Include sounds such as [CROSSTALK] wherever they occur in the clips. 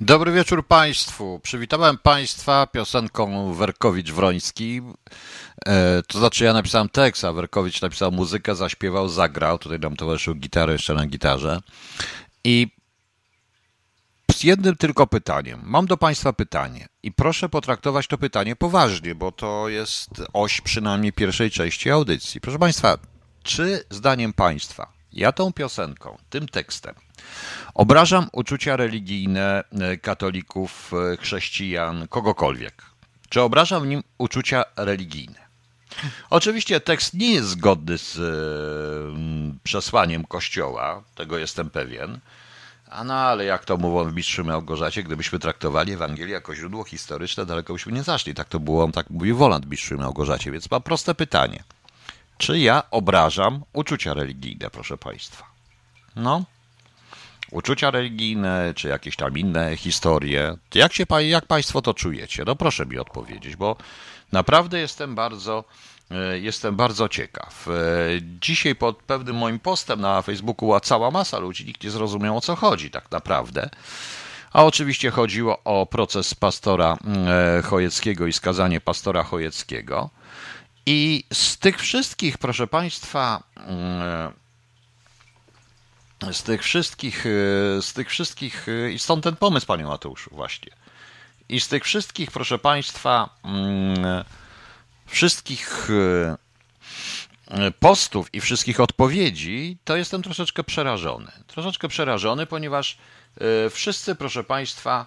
Dobry wieczór Państwu. Przywitałem Państwa piosenką Werkowicz-Wroński. E, to znaczy ja napisałem tekst, a Werkowicz napisał muzykę, zaśpiewał, zagrał. Tutaj nam towarzyszył gitarę jeszcze na gitarze. I z jednym tylko pytaniem. Mam do Państwa pytanie i proszę potraktować to pytanie poważnie, bo to jest oś przynajmniej pierwszej części audycji. Proszę Państwa, czy zdaniem Państwa ja tą piosenką, tym tekstem obrażam uczucia religijne e, katolików, e, chrześcijan, kogokolwiek? Czy obrażam w nim uczucia religijne? Oczywiście tekst nie jest zgodny z e, przesłaniem Kościoła, tego jestem pewien. A no, ale jak to mówią w Mistrzu Małgorzacie, gdybyśmy traktowali Ewangelię jako źródło historyczne, daleko byśmy nie zaszli. Tak to było, tak mówi Woland w Mistrzu Małgorzacie. Więc mam proste pytanie. Czy ja obrażam uczucia religijne, proszę Państwa? No, uczucia religijne, czy jakieś tam inne historie. Jak, się, jak Państwo to czujecie? No proszę mi odpowiedzieć, bo naprawdę jestem bardzo, e, jestem bardzo ciekaw. E, dzisiaj pod pewnym moim postem na Facebooku była cała masa ludzi, nikt nie zrozumiał o co chodzi tak naprawdę. A oczywiście chodziło o proces pastora e, Chojeckiego i skazanie pastora Chojeckiego. I z tych wszystkich, proszę Państwa, z tych wszystkich, z tych wszystkich, i stąd ten pomysł, Panie Mateuszu, właśnie. I z tych wszystkich, proszę Państwa, wszystkich postów i wszystkich odpowiedzi, to jestem troszeczkę przerażony. Troszeczkę przerażony, ponieważ wszyscy, proszę Państwa,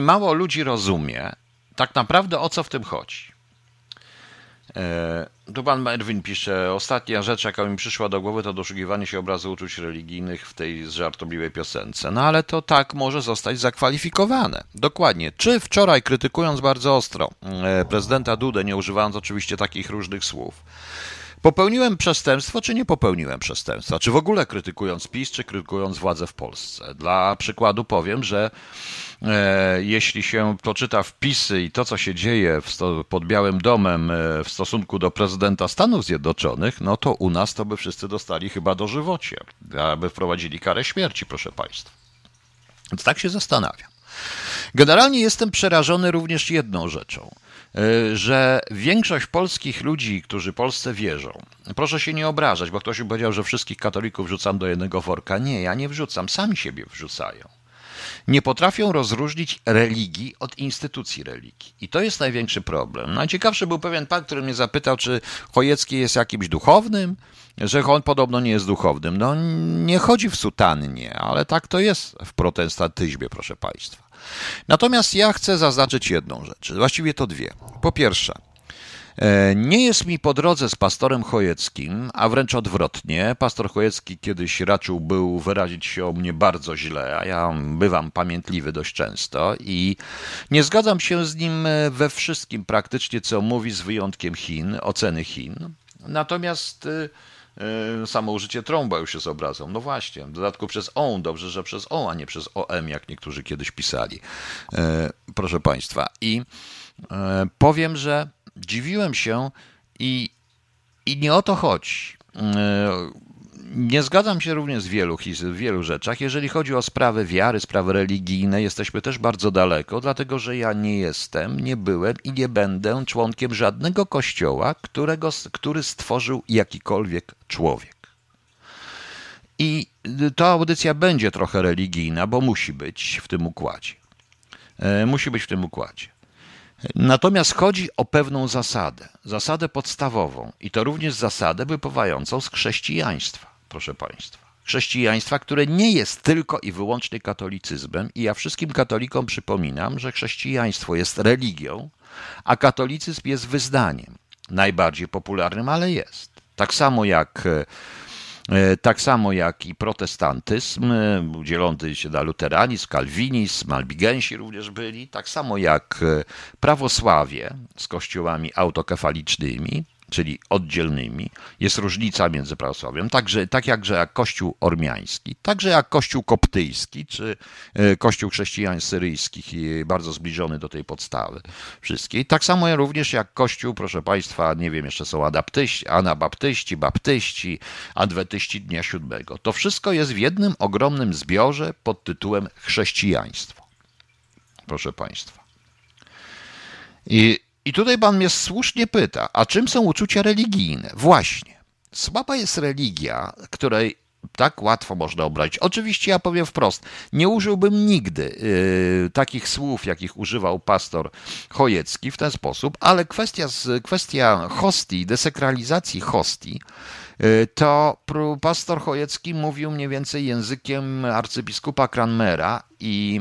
mało ludzi rozumie tak naprawdę o co w tym chodzi. E, tu pan Erwin pisze, ostatnia rzecz, jaka mi przyszła do głowy, to doszukiwanie się obrazu uczuć religijnych w tej żartobliwej piosence. No ale to tak może zostać zakwalifikowane. Dokładnie. Czy wczoraj, krytykując bardzo ostro e, prezydenta Dudę, nie używając oczywiście takich różnych słów, Popełniłem przestępstwo, czy nie popełniłem przestępstwa? Czy w ogóle krytykując PiS, czy krytykując władzę w Polsce? Dla przykładu powiem, że e, jeśli się poczyta wpisy i to, co się dzieje sto, pod Białym Domem e, w stosunku do prezydenta Stanów Zjednoczonych, no to u nas to by wszyscy dostali chyba dożywocie, aby wprowadzili karę śmierci, proszę Państwa. Więc tak się zastanawiam. Generalnie jestem przerażony również jedną rzeczą – że większość polskich ludzi, którzy Polsce wierzą, proszę się nie obrażać, bo ktoś powiedział, że wszystkich katolików wrzucam do jednego worka. Nie, ja nie wrzucam, sami siebie wrzucają. Nie potrafią rozróżnić religii od instytucji religii. I to jest największy problem. Najciekawszy był pewien pan, który mnie zapytał, czy Chojecki jest jakimś duchownym, że on podobno nie jest duchownym. No nie chodzi w sutannie, ale tak to jest w protestantyzmie, proszę państwa. Natomiast ja chcę zaznaczyć jedną rzecz, właściwie to dwie. Po pierwsze, e, nie jest mi po drodze z pastorem Chojeckim, a wręcz odwrotnie. Pastor Chojecki kiedyś raczył był wyrazić się o mnie bardzo źle, a ja bywam pamiętliwy dość często i nie zgadzam się z nim we wszystkim praktycznie, co mówi, z wyjątkiem Chin, oceny Chin. Natomiast e, E, samo użycie trąba już jest obrazą. No właśnie, w dodatku przez on, dobrze, że przez o, a nie przez om, jak niektórzy kiedyś pisali. E, proszę Państwa. I e, powiem, że dziwiłem się i, i nie o to chodzi. Nie zgadzam się również z wielu, w wielu rzeczach. Jeżeli chodzi o sprawy wiary, sprawy religijne, jesteśmy też bardzo daleko, dlatego że ja nie jestem, nie byłem i nie będę członkiem żadnego kościoła, którego, który stworzył jakikolwiek człowiek. I ta audycja będzie trochę religijna, bo musi być w tym układzie. E, musi być w tym układzie. Natomiast chodzi o pewną zasadę, zasadę podstawową, i to również zasadę wypływającą z chrześcijaństwa proszę Państwa. Chrześcijaństwa, które nie jest tylko i wyłącznie katolicyzmem, i ja wszystkim katolikom przypominam, że chrześcijaństwo jest religią, a katolicyzm jest wyznaniem. Najbardziej popularnym, ale jest. Tak samo jak e, tak samo jak i protestantyzm, e, dzielący się na luteranizm, kalwinizm, albigensi również byli, tak samo jak e, prawosławie z kościołami autokefalicznymi, czyli oddzielnymi. Jest różnica między prawosławiem, także, tak jakże jak Kościół ormiański, także jak Kościół koptyjski, czy e, Kościół chrześcijan syryjskich, bardzo zbliżony do tej podstawy wszystkiej. Tak samo również jak Kościół, proszę Państwa, nie wiem, jeszcze są adaptyści, anabaptyści, baptyści, adwetyści Dnia Siódmego. To wszystko jest w jednym ogromnym zbiorze pod tytułem chrześcijaństwo. Proszę Państwa. I i tutaj pan mnie słusznie pyta, a czym są uczucia religijne? Właśnie. Słaba jest religia, której tak łatwo można obrać. Oczywiście ja powiem wprost, nie użyłbym nigdy yy, takich słów, jakich używał pastor Chojecki w ten sposób, ale kwestia, kwestia hostii, desekralizacji hostii, yy, to pastor Chojecki mówił mniej więcej językiem arcybiskupa Cranmera i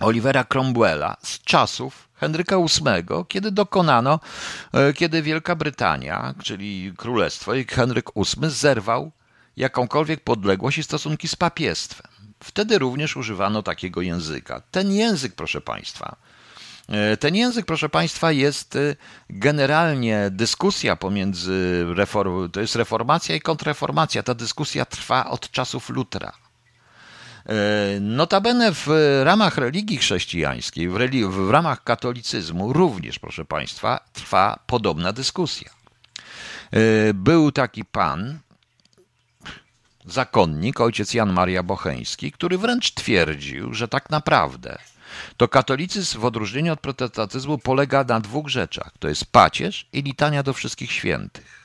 Olivera Cromwella z czasów Henryka VIII, kiedy dokonano, e, kiedy Wielka Brytania, czyli Królestwo i Henryk VIII zerwał jakąkolwiek podległość i stosunki z papiestwem. Wtedy również używano takiego języka. Ten język, proszę Państwa, e, ten język, proszę Państwa, jest e, generalnie dyskusja pomiędzy, reform, to jest reformacja i kontrreformacja. Ta dyskusja trwa od czasów Lutra. E, notabene w ramach religii chrześcijańskiej, w, w ramach katolicyzmu również, proszę Państwa, trwa podobna dyskusja. E, był taki pan, zakonnik, ojciec Jan Maria Bocheński, który wręcz twierdził, że tak naprawdę to katolicyzm w odróżnieniu od protestantyzmu polega na dwóch rzeczach. To jest pacierz i litania do wszystkich świętych.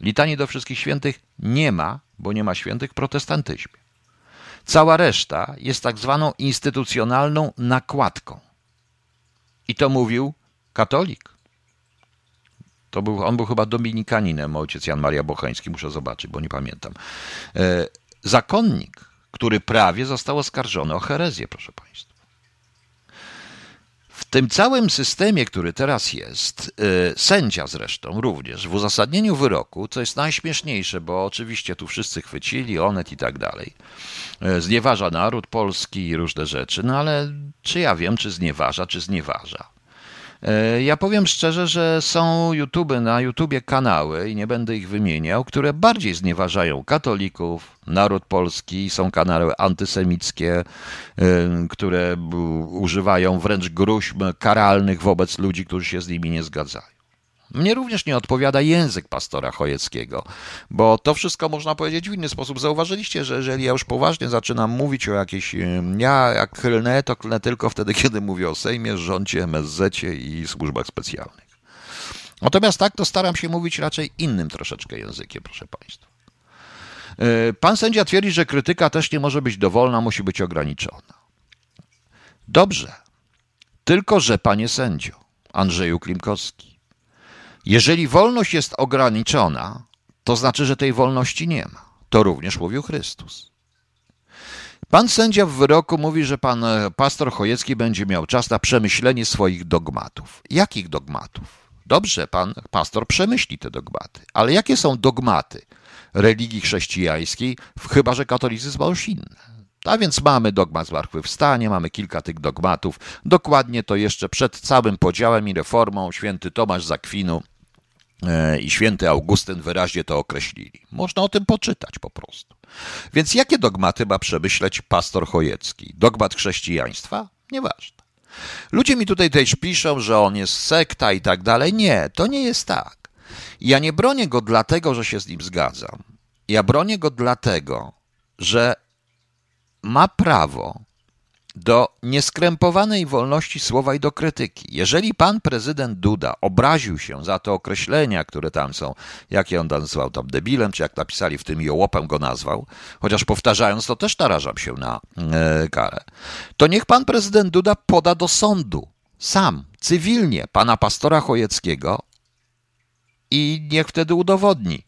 Litanii do wszystkich świętych nie ma, bo nie ma świętych w protestantyzmie. Cała reszta jest tak zwaną instytucjonalną nakładką. I to mówił katolik. To był, on był chyba dominikaninem, ojciec Jan Maria Bocheński, muszę zobaczyć, bo nie pamiętam. E, zakonnik, który prawie został oskarżony o herezję, proszę Państwa. Tym całym systemie, który teraz jest, y, sędzia zresztą również w uzasadnieniu wyroku, co jest najśmieszniejsze, bo oczywiście tu wszyscy chwycili, onet i tak dalej, y, znieważa naród polski i różne rzeczy, no ale czy ja wiem, czy znieważa, czy znieważa? E, ja powiem szczerze, że są YouTube, na YouTubie kanały, i nie będę ich wymieniał, które bardziej znieważają katolików, naród polski, są kanały antysemickie, e, które używają wręcz gruźb karalnych wobec ludzi, którzy się z nimi nie zgadzają. Mnie również nie odpowiada język pastora Chojeckiego, bo to wszystko można powiedzieć w inny sposób. Zauważyliście, że jeżeli ja już poważnie zaczynam mówić o jakiejś. Ja jak klnę, to klnę tylko wtedy, [LAUGHS] kiedy mówię o Sejmie, rządzie, MSZ i służbach specjalnych. Natomiast tak, to staram się mówić raczej innym troszeczkę językiem, proszę Państwa. E, pan sędzia twierdzi, że krytyka też nie może być dowolna, musi być ograniczona. Dobrze. Tylko, że panie sędzio, Andrzeju Klimkowski, jeżeli wolność jest ograniczona, to znaczy, że tej wolności nie ma. To również mówił Chrystus. Pan sędzia w wyroku mówi, że pan e, pastor Chojecki będzie miał czas na przemyślenie swoich dogmatów. Jakich dogmatów? Dobrze, pan pastor przemyśli te dogmaty, ale jakie są dogmaty religii chrześcijańskiej, chyba że katolicyzm ma już inne? A więc mamy dogmat zmartwychwstania, mamy kilka tych dogmatów. Dokładnie to jeszcze przed całym podziałem i reformą święty Tomasz Zakwinu e, i święty Augustyn wyraźnie to określili. Można o tym poczytać po prostu. Więc jakie dogmaty ma przemyśleć pastor Chojecki? Dogmat chrześcijaństwa? Nieważne. Ludzie mi tutaj też piszą, że on jest sekta i tak dalej. Nie, to nie jest tak. Ja nie bronię go dlatego, że się z nim zgadzam. Ja bronię go dlatego, że ma prawo do nieskrępowanej wolności słowa i do krytyki. Jeżeli pan prezydent Duda obraził się za te określenia, które tam są, jakie on nazwał tam debilem, czy jak napisali w tym jołopem go nazwał, chociaż powtarzając to też narażam się na e, karę, to niech pan prezydent Duda poda do sądu sam, cywilnie, pana pastora Chojeckiego i niech wtedy udowodni,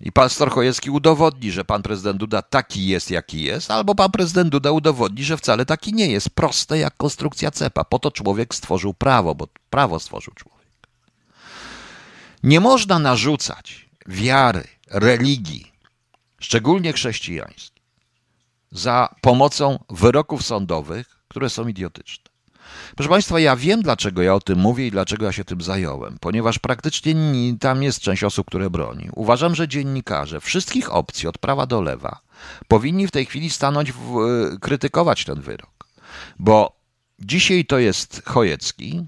i pan Storchojewski udowodni, że pan prezydent Duda taki jest, jaki jest, albo pan prezydent Duda udowodni, że wcale taki nie jest. Proste jak konstrukcja cepa. Po to człowiek stworzył prawo, bo prawo stworzył człowiek. Nie można narzucać wiary, religii, szczególnie chrześcijańskiej, za pomocą wyroków sądowych, które są idiotyczne. Proszę Państwa, ja wiem, dlaczego ja o tym mówię i dlaczego ja się tym zająłem, ponieważ praktycznie tam jest część osób, które broni. Uważam, że dziennikarze wszystkich opcji, od prawa do lewa, powinni w tej chwili stanąć, w, e, krytykować ten wyrok. Bo dzisiaj to jest Chojecki.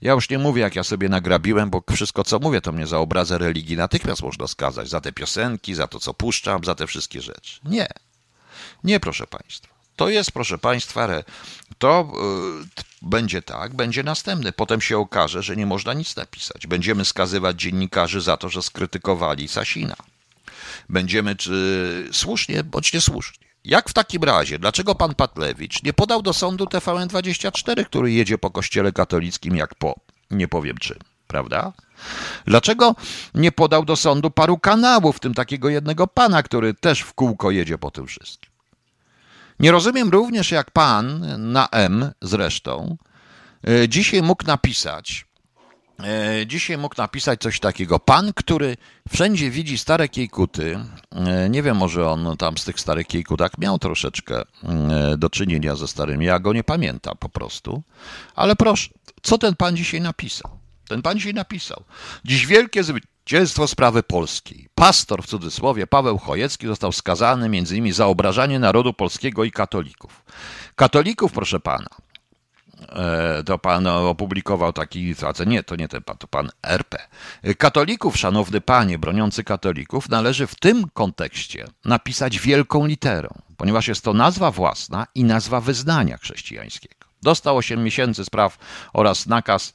Ja już nie mówię, jak ja sobie nagrabiłem, bo wszystko, co mówię, to mnie za obrazę religii natychmiast można skazać. Za te piosenki, za to, co puszczam, za te wszystkie rzeczy. Nie. Nie, proszę Państwa. To jest, proszę Państwa, to yy, będzie tak, będzie następny. Potem się okaże, że nie można nic napisać. Będziemy skazywać dziennikarzy za to, że skrytykowali Sasina. Będziemy czy słusznie bądź niesłusznie. Jak w takim razie, dlaczego pan Patlewicz nie podał do sądu TVN24, który jedzie po kościele katolickim jak po nie powiem czym, prawda? Dlaczego nie podał do sądu paru kanałów, w tym takiego jednego pana, który też w kółko jedzie po tym wszystkim? Nie rozumiem również, jak pan na M zresztą e, dzisiaj mógł napisać, e, dzisiaj mógł napisać coś takiego. Pan, który wszędzie widzi stare kiejkuty, e, nie wiem, może on tam z tych starych kiejkutach miał troszeczkę do czynienia ze starymi, ja go nie pamiętam po prostu, ale proszę, co ten pan dzisiaj napisał? Ten pan dzisiaj napisał. Dziś wielkie zwycięstwo sprawy polskiej. Pastor, w cudzysłowie, Paweł Chojecki został skazany m.in. za obrażanie narodu polskiego i katolików. Katolików, proszę pana, e, to pan opublikował taki, nie, to nie ten pan, to pan RP. Katolików, szanowny panie, broniący katolików, należy w tym kontekście napisać wielką literą, ponieważ jest to nazwa własna i nazwa wyznania chrześcijańskiego. Dostał 8 miesięcy spraw oraz nakaz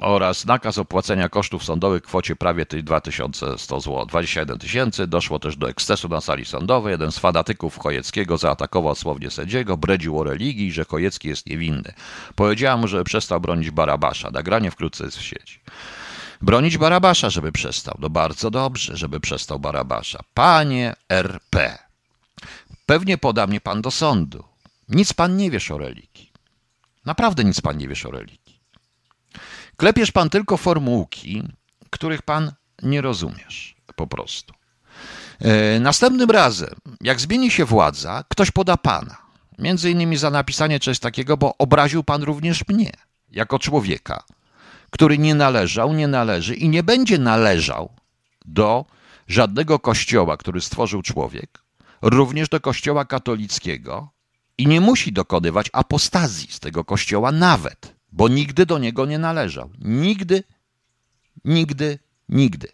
oraz nakaz opłacenia kosztów sądowych w kwocie prawie 2100 zł, 21 tysięcy. Doszło też do ekscesu na sali sądowej. Jeden z fanatyków Chojeckiego zaatakował słownie sędziego, bredził o religii, że Chojecki jest niewinny. Powiedziałem mu, że przestał bronić Barabasza. Nagranie wkrótce jest w sieci. Bronić Barabasza, żeby przestał. No bardzo dobrze, żeby przestał Barabasza. Panie RP, pewnie poda mnie pan do sądu. Nic pan nie wiesz o religii. Naprawdę nic pan nie wiesz o religii. Klepiesz pan tylko formułki, których pan nie rozumiesz po prostu. E, następnym razem, jak zmieni się władza, ktoś poda pana. Między innymi za napisanie czegoś takiego, bo obraził pan również mnie, jako człowieka, który nie należał, nie należy i nie będzie należał do żadnego kościoła, który stworzył człowiek, również do kościoła katolickiego i nie musi dokonywać apostazji z tego kościoła nawet bo nigdy do niego nie należał. Nigdy, nigdy, nigdy.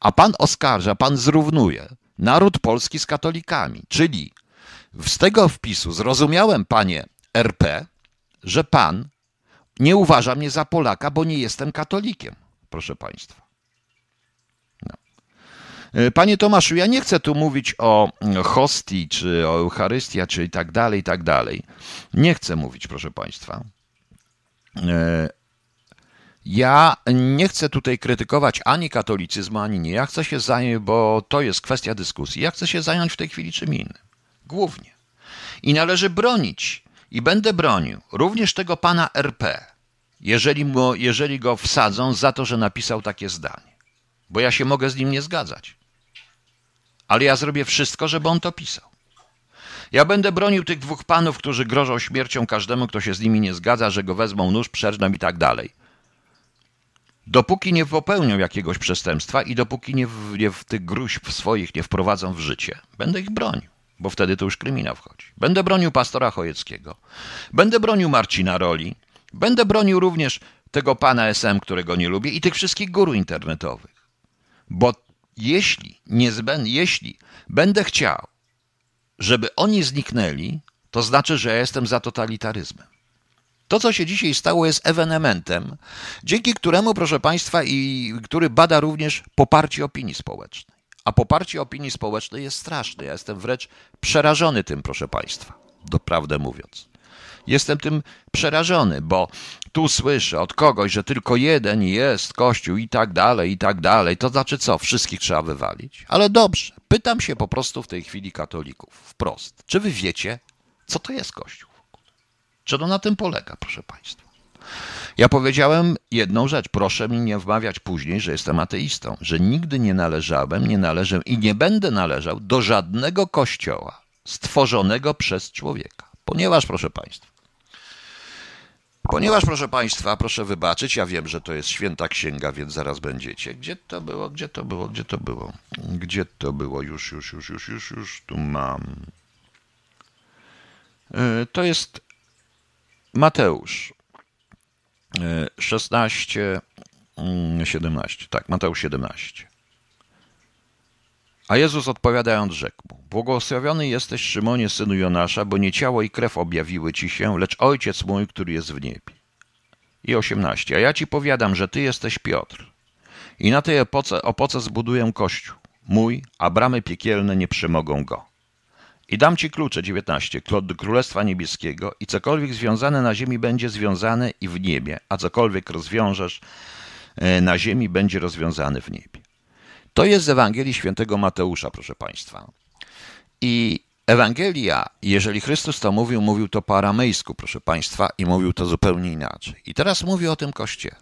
A pan oskarża, pan zrównuje naród polski z katolikami, czyli z tego wpisu zrozumiałem, panie RP, że pan nie uważa mnie za Polaka, bo nie jestem katolikiem, proszę państwa. No. E, panie Tomaszu, ja nie chcę tu mówić o hostii, czy o Eucharystia, czy i tak dalej, i tak dalej. Nie chcę mówić, proszę państwa. E, ja nie chcę tutaj krytykować ani katolicyzmu, ani nie. Ja chcę się zająć, bo to jest kwestia dyskusji. Ja chcę się zająć w tej chwili czym innym. Głównie. I należy bronić, i będę bronił, również tego pana RP, jeżeli, mu, jeżeli go wsadzą za to, że napisał takie zdanie. Bo ja się mogę z nim nie zgadzać. Ale ja zrobię wszystko, żeby on to pisał. Ja będę bronił tych dwóch panów, którzy grożą śmiercią każdemu, kto się z nimi nie zgadza, że go wezmą nóż, przerżną i tak dalej. Dopóki nie popełnią jakiegoś przestępstwa i dopóki nie w, nie w tych gruźb swoich nie wprowadzą w życie, będę ich bronił, bo wtedy to już kryminał wchodzi. Będę bronił pastora Chojeckiego, będę bronił Marcina Roli, będę bronił również tego pana SM, którego nie lubię i tych wszystkich guru internetowych. Bo jeśli, niezbędnie, jeśli będę chciał, żeby oni zniknęli, to znaczy, że ja jestem za totalitaryzmem. To, co się dzisiaj stało, jest ewenementem, dzięki któremu, proszę Państwa, i który bada również poparcie opinii społecznej. A poparcie opinii społecznej jest straszne. Ja jestem wręcz przerażony tym, proszę Państwa, doprawdę mówiąc. Jestem tym przerażony, bo tu słyszę od kogoś, że tylko jeden jest Kościół i tak dalej, i tak dalej. To znaczy co? Wszystkich trzeba wywalić? Ale dobrze. Pytam się po prostu w tej chwili katolików wprost. Czy wy wiecie, co to jest Kościół? Czy to na tym polega, proszę Państwa? Ja powiedziałem jedną rzecz. Proszę mi nie wmawiać później, że jestem ateistą, że nigdy nie należałem, nie należę i nie będę należał do żadnego kościoła stworzonego przez człowieka. Ponieważ, proszę Państwa, Ponieważ, proszę Państwa, proszę wybaczyć, ja wiem, że to jest święta księga, więc zaraz będziecie. Gdzie to było, gdzie to było, gdzie to było? Gdzie to było? Już, już, już, już, już, już tu mam. E, to jest Mateusz 16, e, 17. Mm, tak, Mateusz 17. A Jezus odpowiadając rzekł mu, błogosławiony jesteś Szymonie, synu Jonasza, bo nie ciało i krew objawiły ci się, lecz Ojciec mój, który jest w niebie. I 18. A ja ci powiadam, że ty jesteś Piotr. I na tej epoce, opoce zbuduję kościół mój, a bramy piekielne nie przemogą go. I dam ci klucze, 19, do Królestwa Niebieskiego i cokolwiek związane na ziemi będzie związane i w niebie, a cokolwiek rozwiążesz e, na ziemi będzie rozwiązane w niebie. To jest z Ewangelii świętego Mateusza, proszę Państwa. I Ewangelia, jeżeli Chrystus to mówił, mówił to po aramejsku, proszę Państwa, i mówił to zupełnie inaczej. I teraz mówi o tym Kościele.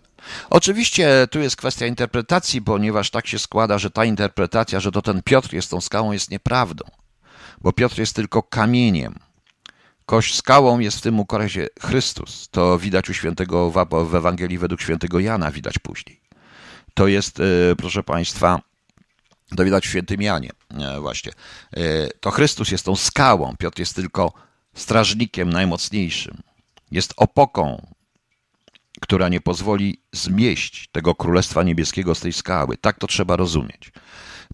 Oczywiście tu jest kwestia interpretacji, ponieważ tak się składa, że ta interpretacja, że to ten Piotr jest tą skałą, jest nieprawdą, bo Piotr jest tylko kamieniem. Kość skałą jest w tym ukresie Chrystus. To widać u świętego w Ewangelii według świętego Jana, widać później. To jest, e, proszę Państwa, to widać w świętym Janie e, właśnie. E, to Chrystus jest tą skałą, Piotr jest tylko strażnikiem najmocniejszym. Jest opoką, która nie pozwoli zmieść tego Królestwa Niebieskiego z tej skały. Tak to trzeba rozumieć.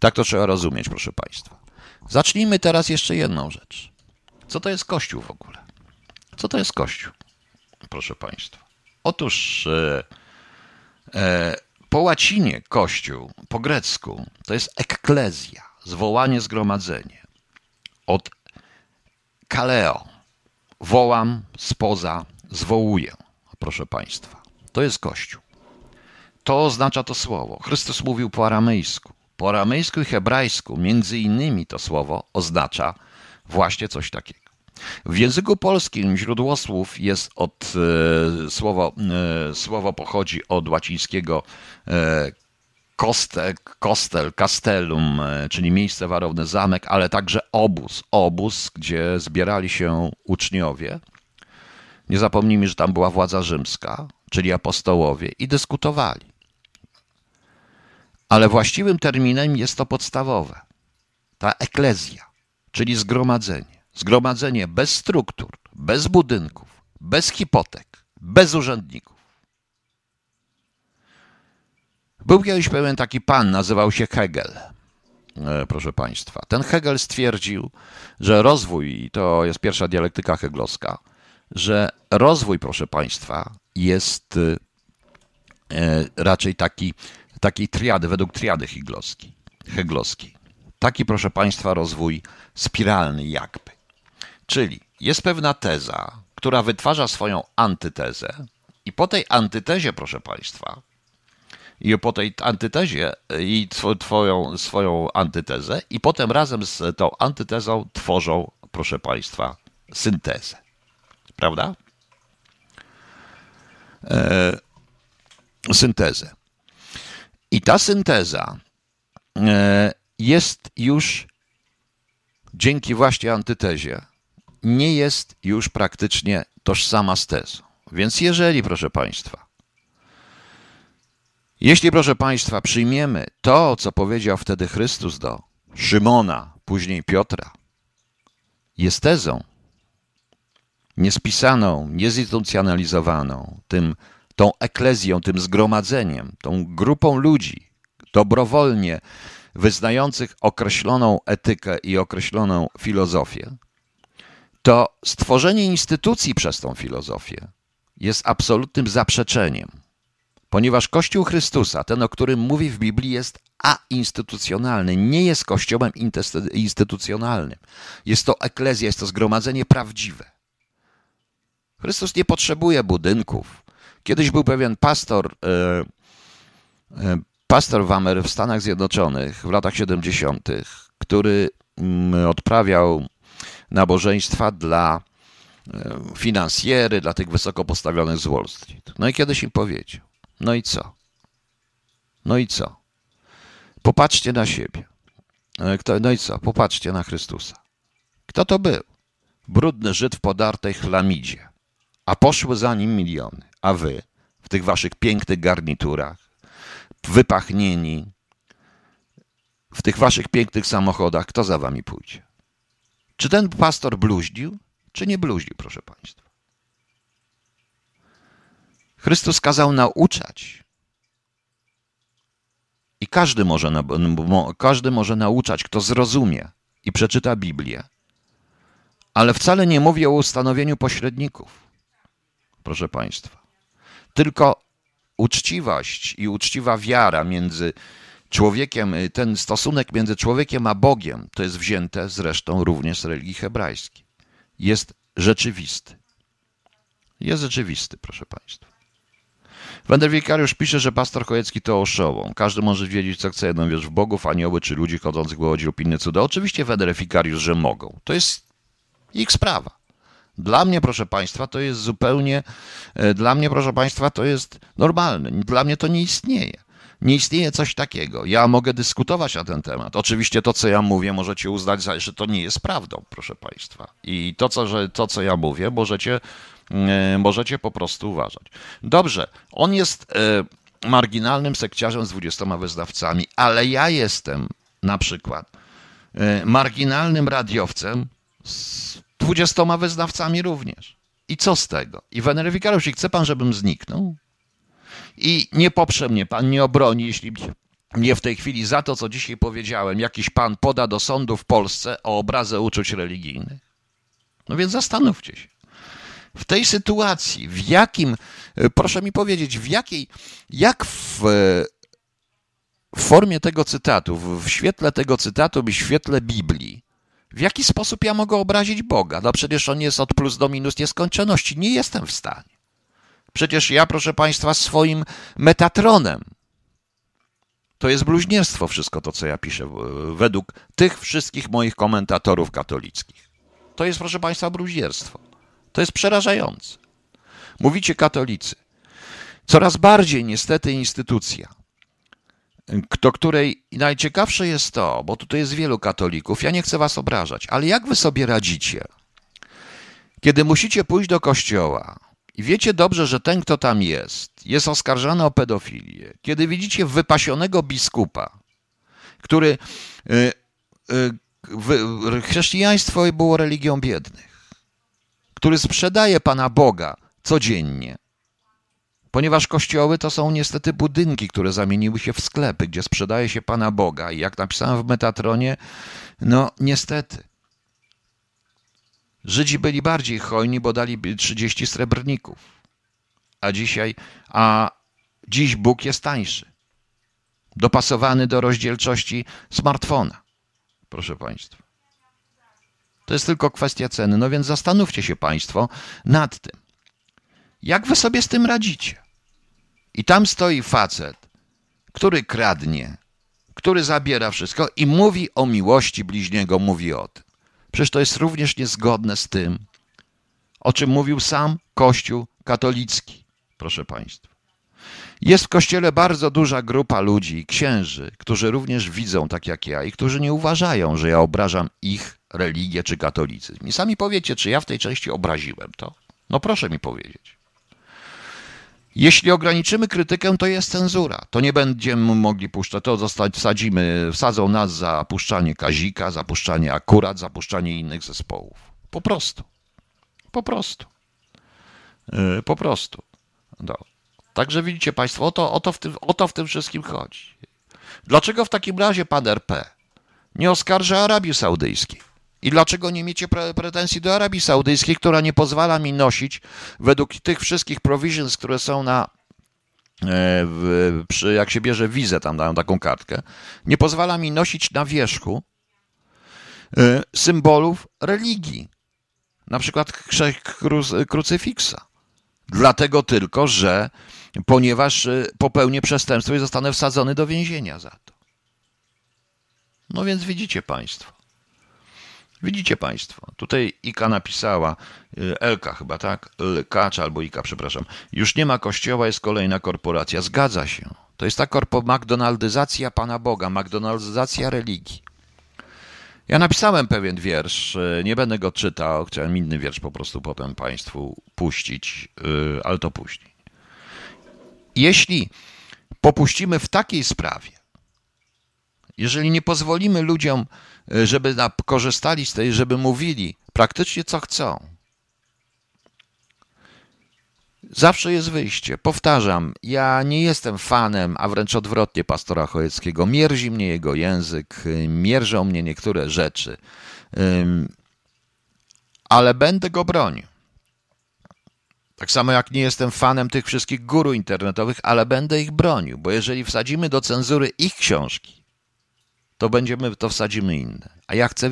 Tak to trzeba rozumieć, proszę Państwa. Zacznijmy teraz jeszcze jedną rzecz. Co to jest Kościół w ogóle? Co to jest Kościół, proszę Państwa? Otóż e, e, po łacinie kościół, po grecku, to jest ekklezja, zwołanie, zgromadzenie. Od kaleo, wołam spoza, zwołuję, proszę Państwa. To jest kościół. To oznacza to słowo. Chrystus mówił po aramejsku. Po aramejsku i hebrajsku, między innymi to słowo oznacza właśnie coś takiego. W języku polskim źródło słów jest od e, słowo, e, słowo pochodzi od łacińskiego e, kostek, kostel, castellum, e, czyli miejsce warowne, zamek, ale także obóz, obóz, gdzie zbierali się uczniowie. Nie zapomnijmy, że tam była władza rzymska, czyli apostołowie i dyskutowali. Ale właściwym terminem jest to podstawowe. Ta eklezja, czyli zgromadzenie. Zgromadzenie bez struktur, bez budynków, bez hipotek, bez urzędników. Był kiedyś pewien taki pan, nazywał się Hegel. E, proszę Państwa, ten Hegel stwierdził, że rozwój, to jest pierwsza dialektyka heglowska, że rozwój, proszę Państwa, jest e, raczej taki, takiej triady, według triady heglowskiej. heglowskiej. Taki, proszę Państwa, rozwój spiralny jakby. Czyli jest pewna teza, która wytwarza swoją antytezę, i po tej antytezie, proszę Państwa, i po tej antytezie i twoją swoją antytezę, i potem razem z tą antytezą tworzą, proszę Państwa, syntezę. Prawda? E, syntezę. I ta synteza e, jest już dzięki właśnie antytezie nie jest już praktycznie tożsama z tezą. Więc jeżeli, proszę Państwa, jeśli, proszę Państwa, przyjmiemy to, co powiedział wtedy Chrystus do Szymona, później Piotra, jest tezą niespisaną, niezinstytucjonalizowaną, tym, tą eklezją, tym zgromadzeniem, tą grupą ludzi, dobrowolnie wyznających określoną etykę i określoną filozofię, to stworzenie instytucji przez tą filozofię jest absolutnym zaprzeczeniem, ponieważ Kościół Chrystusa, ten o którym mówi w Biblii, jest ainstytucjonalny, nie jest kościołem instytucjonalnym. Jest to eklezja, jest to zgromadzenie prawdziwe. Chrystus nie potrzebuje budynków. Kiedyś był pewien pastor, e, e, pastor w, Amery, w Stanach Zjednoczonych w latach 70., który mm, odprawiał nabożeństwa dla e, finansjery, dla tych wysoko postawionych z Wall Street. No i kiedyś im powiedział, no i co? No i co? Popatrzcie na siebie. E, no i co? Popatrzcie na Chrystusa. Kto to był? Brudny Żyd w podartej chlamidzie, a poszły za nim miliony. A wy w tych waszych pięknych garniturach, wypachnieni, w tych waszych pięknych samochodach, kto za wami pójdzie? Czy ten pastor bluździł, czy nie bluździł, proszę Państwa? Chrystus kazał nauczać. I każdy może, każdy może nauczać, kto zrozumie i przeczyta Biblię. Ale wcale nie mówię o ustanowieniu pośredników, proszę Państwa. Tylko uczciwość i uczciwa wiara między człowiekiem, ten stosunek między człowiekiem a Bogiem, to jest wzięte zresztą również z religii hebrajskiej. Jest rzeczywisty. Jest rzeczywisty, proszę Państwa. Wender Wikariusz pisze, że pastor Chojecki to oszołom. Każdy może wiedzieć, co chce, jedną wierz w bogów, anioły czy ludzi chodzących po łodzi lub inne cuda. Oczywiście Wender Wikariusz, że mogą. To jest ich sprawa. Dla mnie, proszę Państwa, to jest zupełnie, e, dla mnie, proszę Państwa, to jest normalne. Dla mnie to nie istnieje. Nie istnieje coś takiego. Ja mogę dyskutować na ten temat. Oczywiście to, co ja mówię, możecie uznać, że to nie jest prawdą, proszę Państwa. I to, co, że, to, co ja mówię, możecie, e, możecie po prostu uważać. Dobrze, on jest e, marginalnym sekciarzem z dwudziestoma wyznawcami, ale ja jestem na przykład marginalnym radiowcem z dwudziestoma wyznawcami również. I co z tego? I Wenery jeśli chce pan, żebym zniknął? I nie poprze mnie pan, nie obroni, jeśli mnie w tej chwili za to, co dzisiaj powiedziałem, jakiś pan poda do sądu w Polsce o obrazę uczuć religijnych. No więc zastanówcie się. W tej sytuacji, w jakim, proszę mi powiedzieć, w jakiej, jak w, w formie tego cytatu, w świetle tego cytatu w świetle Biblii, w jaki sposób ja mogę obrazić Boga? No przecież on jest od plus do minus nieskończoności. Nie jestem w stanie. Przecież ja, proszę Państwa, swoim metatronem. To jest bluźnierstwo wszystko to, co ja piszę, według tych wszystkich moich komentatorów katolickich. To jest, proszę Państwa, bluźnierstwo. To jest przerażające. Mówicie katolicy. Coraz bardziej niestety instytucja, do której najciekawsze jest to, bo tutaj jest wielu katolików, ja nie chcę was obrażać, ale jak wy sobie radzicie, kiedy musicie pójść do kościoła i wiecie dobrze, że ten, kto tam jest, jest oskarżany o pedofilię, kiedy widzicie wypasionego biskupa, który y, y, chrześcijaństwo było religią biednych, który sprzedaje Pana Boga codziennie, ponieważ kościoły to są niestety budynki, które zamieniły się w sklepy, gdzie sprzedaje się Pana Boga. I jak napisałem w Metatronie, no niestety. Żydzi byli bardziej hojni, bo dali 30 srebrników. A dzisiaj, a dziś Bóg jest tańszy. Dopasowany do rozdzielczości smartfona. Proszę Państwa. To jest tylko kwestia ceny. No więc zastanówcie się Państwo nad tym. Jak wy sobie z tym radzicie? I tam stoi facet, który kradnie, który zabiera wszystko i mówi o miłości bliźniego, mówi o tym. Przecież to jest również niezgodne z tym, o czym mówił sam Kościół katolicki, proszę Państwa. Jest w kościele bardzo duża grupa ludzi, księży, którzy również widzą tak jak ja i którzy nie uważają, że ja obrażam ich religię czy katolicyzm. I sami powiecie, czy ja w tej części obraziłem to? No proszę mi powiedzieć. Jeśli ograniczymy krytykę, to jest cenzura. To nie będziemy mogli puszczać, to zostać, wsadzimy, wsadzą nas za puszczanie Kazika, za puszczanie akurat, za puszczanie innych zespołów. Po prostu. Po prostu. Yy, po prostu. No. Także widzicie Państwo, o to, o, to w tym, o to w tym wszystkim chodzi. Dlaczego w takim razie pan RP nie oskarża Arabii Saudyjskiej? I dlaczego nie miecie pretensji do Arabii Saudyjskiej, która nie pozwala mi nosić według tych wszystkich provisions, które są na e, przy, jak się bierze wizę, tam dają taką kartkę, nie pozwala mi nosić na wierzchu e, symbolów religii, na przykład krucyfiksa. Dlatego tylko, że ponieważ e, popełnię przestępstwo i zostanę wsadzony do więzienia za to. No więc widzicie Państwo. Widzicie Państwo, tutaj Ika napisała, y, Elka chyba, tak? Kacz albo Ika, przepraszam. Już nie ma kościoła, jest kolejna korporacja. Zgadza się. To jest ta korpo McDonaldyzacja Pana Boga, McDonaldyzacja religii. Ja napisałem pewien wiersz, y, nie będę go czytał, chciałem inny wiersz po prostu potem Państwu puścić, y, ale to później. jeśli popuścimy w takiej sprawie, jeżeli nie pozwolimy ludziom, żeby korzystali z tej, żeby mówili praktycznie co chcą, Zawsze jest wyjście. Powtarzam, ja nie jestem fanem, a wręcz odwrotnie pastora Chojeckiego. Mierzi mnie jego język, mierzą mnie niektóre rzeczy, ale będę go bronił. Tak samo jak nie jestem fanem tych wszystkich guru internetowych, ale będę ich bronił, bo jeżeli wsadzimy do cenzury ich książki, to będziemy, to wsadzimy inne. A ja chcę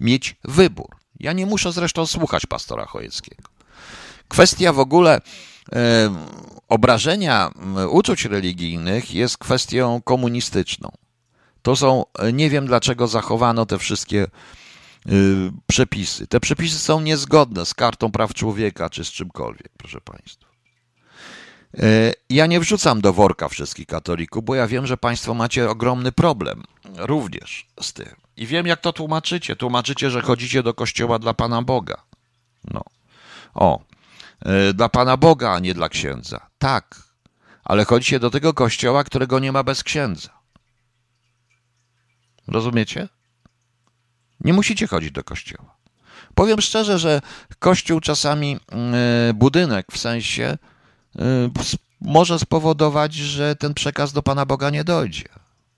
mieć wybór. Ja nie muszę zresztą słuchać pastora Chojeckiego. Kwestia w ogóle e, obrażenia uczuć religijnych jest kwestią komunistyczną. To są, e, nie wiem dlaczego zachowano te wszystkie e, przepisy. Te przepisy są niezgodne z kartą praw człowieka czy z czymkolwiek, proszę Państwa. Ja nie wrzucam do worka wszystkich katolików, bo ja wiem, że Państwo macie ogromny problem również z tym. I wiem, jak to tłumaczycie. Tłumaczycie, że chodzicie do kościoła dla Pana Boga. No. O, E, dla Pana Boga, a nie dla księdza. Tak, ale chodzi do tego kościoła, którego nie ma bez księdza. Rozumiecie? Nie musicie chodzić do kościoła. Powiem szczerze, że kościół czasami, e, budynek w sensie, e, może spowodować, że ten przekaz do Pana Boga nie dojdzie.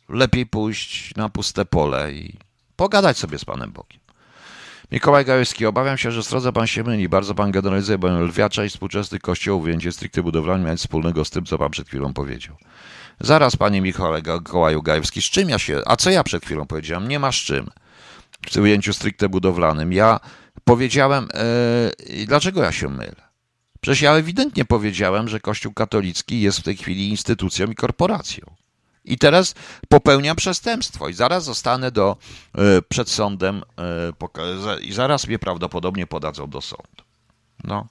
Lepiej pójść na puste pole i pogadać sobie z Panem Bogiem. Mikołaj Gajewski, obawiam się, że strodze pan się myli. Bardzo pan generalizuje, bo lwia część współczesnych kościołów wyjęcie stricte budowlane mieć wspólnego z tym, co pan przed chwilą powiedział. Zaraz, panie Mikołaju Gajewski, z czym ja się... A co ja przed chwilą powiedziałem? Nie ma z czym. W ujęciu stricte budowlanym. Ja powiedziałem... Yy, dlaczego ja się mylę? Przecież ja ewidentnie powiedziałem, że Kościół katolicki jest w tej chwili instytucją i korporacją. I teraz popełniam przestępstwo i zaraz zostanę do, e, przed sądem e, i zaraz mnie prawdopodobnie podadzą do sądu. No.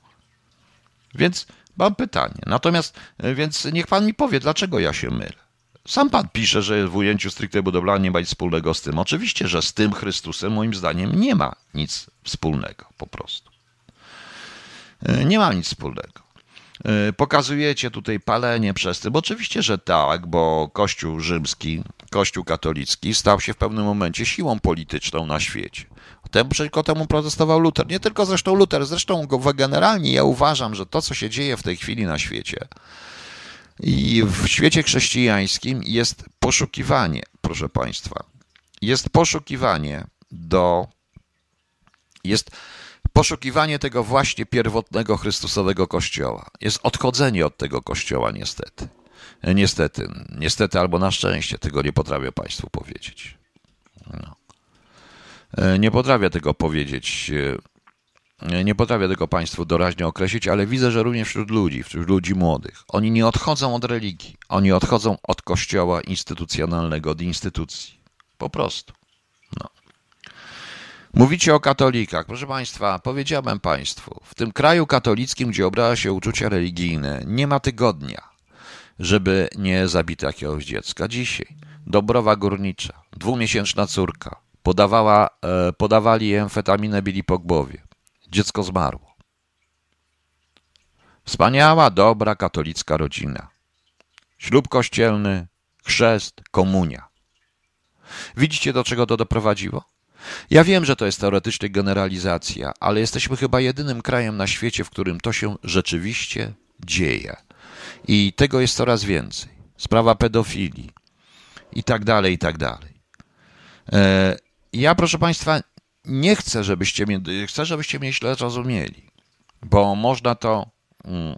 Więc mam pytanie. Natomiast, e, więc niech pan mi powie, dlaczego ja się mylę. Sam pan pisze, że w ujęciu stricte budowlanym nie ma nic wspólnego z tym. Oczywiście, że z tym Chrystusem moim zdaniem nie ma nic wspólnego po prostu. Nie ma nic wspólnego. Y, pokazujecie tutaj palenie przez tym. Oczywiście, że tak, bo Kościół rzymski, Kościół katolicki stał się w pewnym momencie siłą polityczną na świecie. Temu, przeciwko temu protestował Luter. Nie tylko zresztą Luter, zresztą generalnie ja uważam, że to, co się dzieje w tej chwili na świecie i w świecie chrześcijańskim jest poszukiwanie, proszę Państwa, jest poszukiwanie do, jest poszukiwanie tego właśnie pierwotnego Chrystusowego Kościoła. Jest odchodzenie od tego Kościoła, niestety. Niestety, niestety albo na szczęście, tego nie potrafię Państwu powiedzieć. No. Nie potrafię tego powiedzieć, nie potrafię tego Państwu doraźnie określić, ale widzę, że również wśród ludzi, wśród ludzi młodych, oni nie odchodzą od religii, oni odchodzą od kościoła instytucjonalnego, od instytucji. Po prostu. Mówicie o katolikach. Proszę Państwa, powiedziałem Państwu, w tym kraju katolickim, gdzie obraża się uczucia religijne, nie ma tygodnia, żeby nie zabito jakiegoś dziecka. Dzisiaj Dobrowa Górnicza, dwumiesięczna córka, podawała, e, podawali jej amfetaminę, bili po głowie. Dziecko zmarło. Wspaniała, dobra, katolicka rodzina. Ślub kościelny, chrzest, komunia. Widzicie, do czego to doprowadziło? Ja wiem, że to jest teoretycznie generalizacja, ale jesteśmy chyba jedynym krajem na świecie, w którym to się rzeczywiście dzieje. I tego jest coraz więcej. Sprawa pedofilii i tak dalej, i tak dalej. E, ja, proszę Państwa, nie chcę, żebyście mnie, chcę, żebyście mnie źle zrozumieli, bo można to, mm,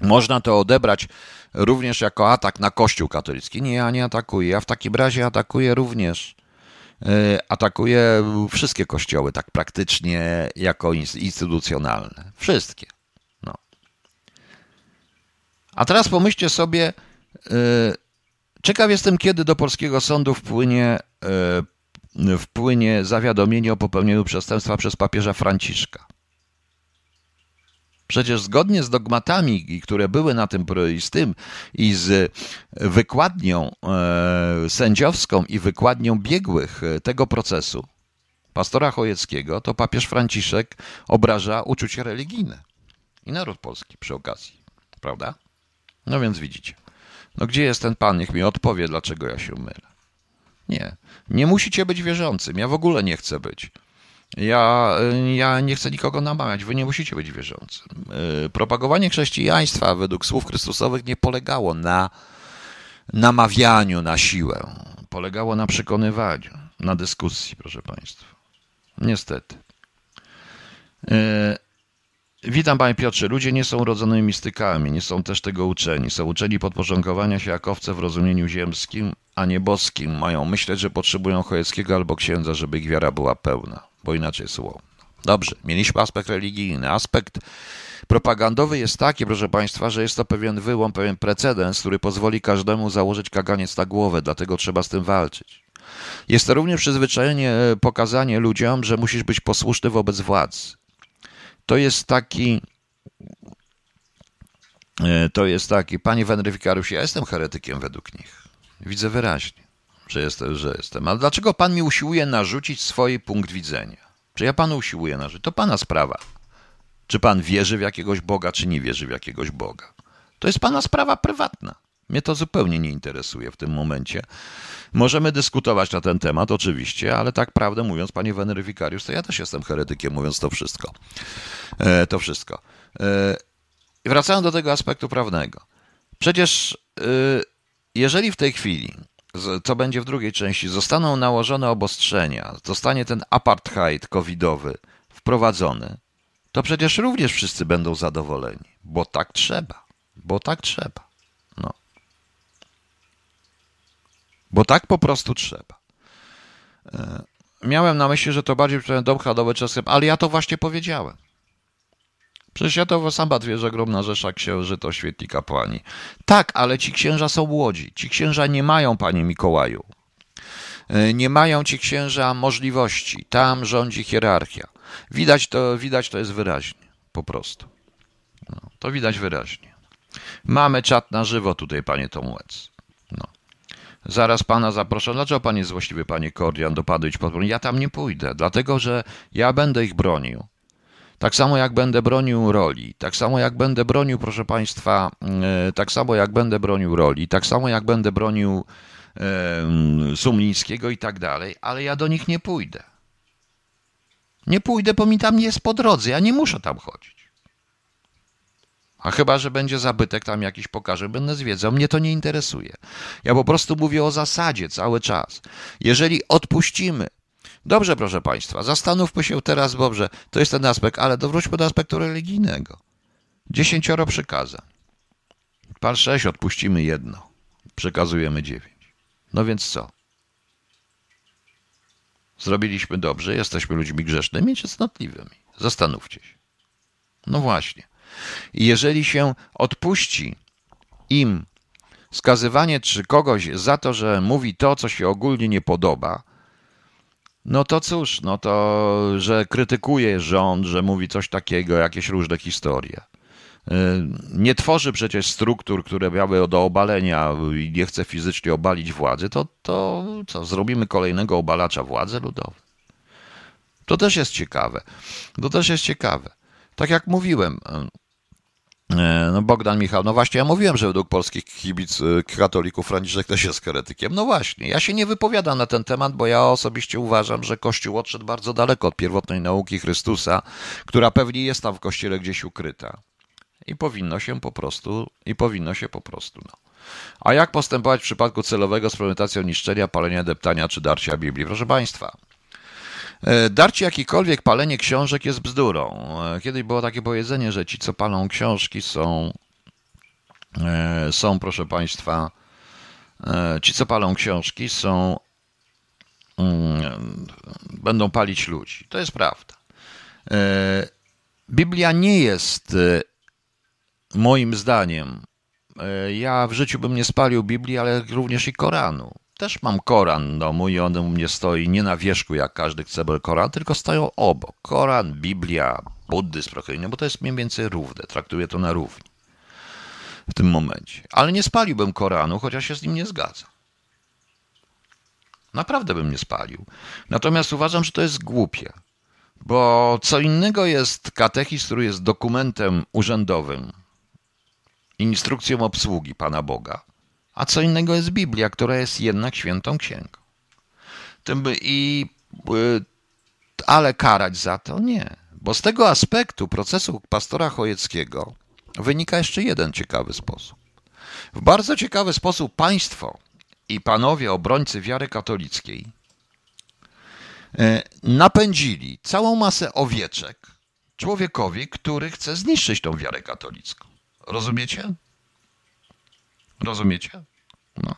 można to odebrać również jako atak na Kościół katolicki. Nie, ja nie atakuję. Ja w takim razie atakuję również atakuje wszystkie kościoły, tak praktycznie jako instytucjonalne. Wszystkie. No. A teraz pomyślcie sobie, e, ciekaw jestem, kiedy do polskiego sądu wpłynie, e, wpłynie zawiadomienie o popełnieniu przestępstwa przez papieża Franciszka. Przecież zgodnie z dogmatami, które były na tym i z tym, i z wykładnią e, sędziowską i wykładnią biegłych e, tego procesu, pastora Chojeckiego, to papież Franciszek obraża uczucie religijne i naród polski przy okazji, prawda? No więc widzicie. No gdzie jest ten pan? Niech mi odpowie, dlaczego ja się mylę. Nie, nie musicie być wierzącym. Ja w ogóle nie chcę być. Ja, ja nie chcę nikogo namawiać, wy nie musicie być wierzącym. Y, propagowanie chrześcijaństwa według słów Chrystusowych nie polegało na namawianiu na siłę. Polegało na przekonywaniu, na dyskusji, proszę Państwa. Niestety. Y, witam Panie Piotrze. Ludzie nie są urodzonymi mistykami, nie są też tego uczeni. Są uczeni podporządkowania się jak owce w rozumieniu ziemskim, a nie boskim. Mają myśleć, że potrzebują Chojeckiego albo księdza, żeby ich wiara była pełna, bo inaczej jest łomna. Dobrze, mieliśmy aspekt religijny. Aspekt propagandowy jest taki, proszę Państwa, że jest to pewien wyłom, pewien precedens, który pozwoli każdemu założyć kaganiec na głowę, dlatego trzeba z tym walczyć. Jest to również przyzwyczajenie, e, pokazanie ludziom, że musisz być posłuszny wobec władz. To jest taki. e, To jest taki, panie Wenryfikariusz, ja jestem heretykiem według nich. Widzę wyraźnie, że jestem, że jestem. Ale dlaczego pan mi usiłuje narzucić swój punkt widzenia? Czy ja panu usiłuję narzucić? To pana sprawa. Czy pan wierzy w jakiegoś Boga, czy nie wierzy w jakiegoś Boga? To jest pana sprawa prywatna. Mnie to zupełnie nie interesuje w tym momencie. Możemy dyskutować na ten temat, oczywiście, ale tak prawdę mówiąc, panie Weneryfikariusz, to ja też jestem heretykiem, mówiąc to wszystko. E, to wszystko. E, wracając do tego aspektu prawnego. Przecież e, jeżeli w tej chwili, co będzie w drugiej części, zostaną nałożone obostrzenia, zostanie ten apartheid covidowy wprowadzony, to przecież również wszyscy będą zadowoleni, bo tak trzeba, bo tak trzeba. No. Bo tak po prostu trzeba. E, Miałem na myśli, że to bardziej handlowy czasem, ale ja to właśnie powiedziałem. Przecież ja to sam wie, że ogromna rzesza księży to świetli kapłani. Tak, ale ci księża są łodzi. Ci księża nie mają, panie Mikołaju. E, Nie mają ci księża możliwości. Tam rządzi hierarchia. Widać to, widać to jest wyraźnie. Po prostu. No, to widać wyraźnie. Mamy czat na żywo tutaj, panie Tomuec. No. Zaraz pana zaproszę. Dlaczego pan jest złośliwy, panie Kordian, do padać pod? Ja tam nie pójdę, dlatego że ja będę ich bronił. Tak samo jak będę bronił roli, tak samo jak będę bronił, proszę państwa, e, tak samo jak będę bronił roli, tak samo jak będę bronił Sumlińskiego i tak dalej, ale ja do nich nie pójdę. Nie pójdę, bo mi tam nie jest po drodze, ja nie muszę tam chodzić. A chyba, że będzie zabytek tam jakiś pokaże, będę zwiedzał, mnie to nie interesuje. Ja po prostu mówię o zasadzie cały czas. Jeżeli odpuścimy, dobrze proszę Państwa, zastanówmy się teraz, dobrze, to jest ten aspekt, ale dowróćmy do aspektu religijnego. Dziesięcioro przykazań. Par sześć, odpuścimy jedno, przekazujemy dziewięć. No więc co? Zrobiliśmy dobrze, jesteśmy ludźmi grzesznymi czy cnotliwymi? Zastanówcie się. No właśnie. Jeżeli się odpuści im skazywanie czy kogoś za to, że mówi to, co się ogólnie nie podoba, no to cóż, no to, że krytykuje rząd, że mówi coś takiego, jakieś różne historie. Y, Nie tworzy przecież struktur, które miały do obalenia i nie chce fizycznie obalić władzy, to, to co, zrobimy kolejnego obalacza władzy ludowej? To też jest ciekawe. To też jest ciekawe. Tak jak mówiłem, no Bogdan Michał, no właśnie ja mówiłem, że według polskich kibic e, katolików Franciszek też jest heretykiem. No właśnie, ja się nie wypowiadam na ten temat, bo ja osobiście uważam, że Kościół odszedł bardzo daleko od pierwotnej nauki Chrystusa, która pewnie jest tam w Kościele gdzieś ukryta. I powinno się po prostu, i powinno się po prostu, no. A jak postępować w przypadku celowego z niszczenia, palenia, deptania czy darcia Biblii? Proszę Państwa, E, Darcie jakikolwiek palenie książek jest bzdurą. E, Kiedyś było takie powiedzenie, że ci, co palą książki, są, e, są proszę Państwa, e, ci, co palą książki, są, mm, będą palić ludzi. To jest prawda. E, Biblia nie jest, e, moim zdaniem, e, ja w życiu bym nie spalił Biblii, ale również i Koranu. Też mam Koran w domu i on u mnie stoi nie na wierzchu jak każdy cebel Koran, tylko stoją obok. Koran, Biblia, buddyzm trochę inny, bo to jest mniej więcej równe. Traktuję to na równi w tym momencie. Ale nie spaliłbym Koranu, chociaż się z nim nie zgadzam. Naprawdę bym nie spalił. Natomiast uważam, że to jest głupie. Bo co innego jest katechizm, który jest dokumentem urzędowym, instrukcją obsługi Pana Boga, a co innego jest Biblia, która jest jednak świętą księgą. Tym i, y, ale karać za to nie, bo z tego aspektu procesu pastora Chojeckiego wynika jeszcze jeden ciekawy sposób. W bardzo ciekawy sposób państwo i panowie obrońcy wiary katolickiej e, napędzili całą masę owieczek człowiekowi, który chce zniszczyć tą wiarę katolicką. Rozumiecie? Rozumiecie? No.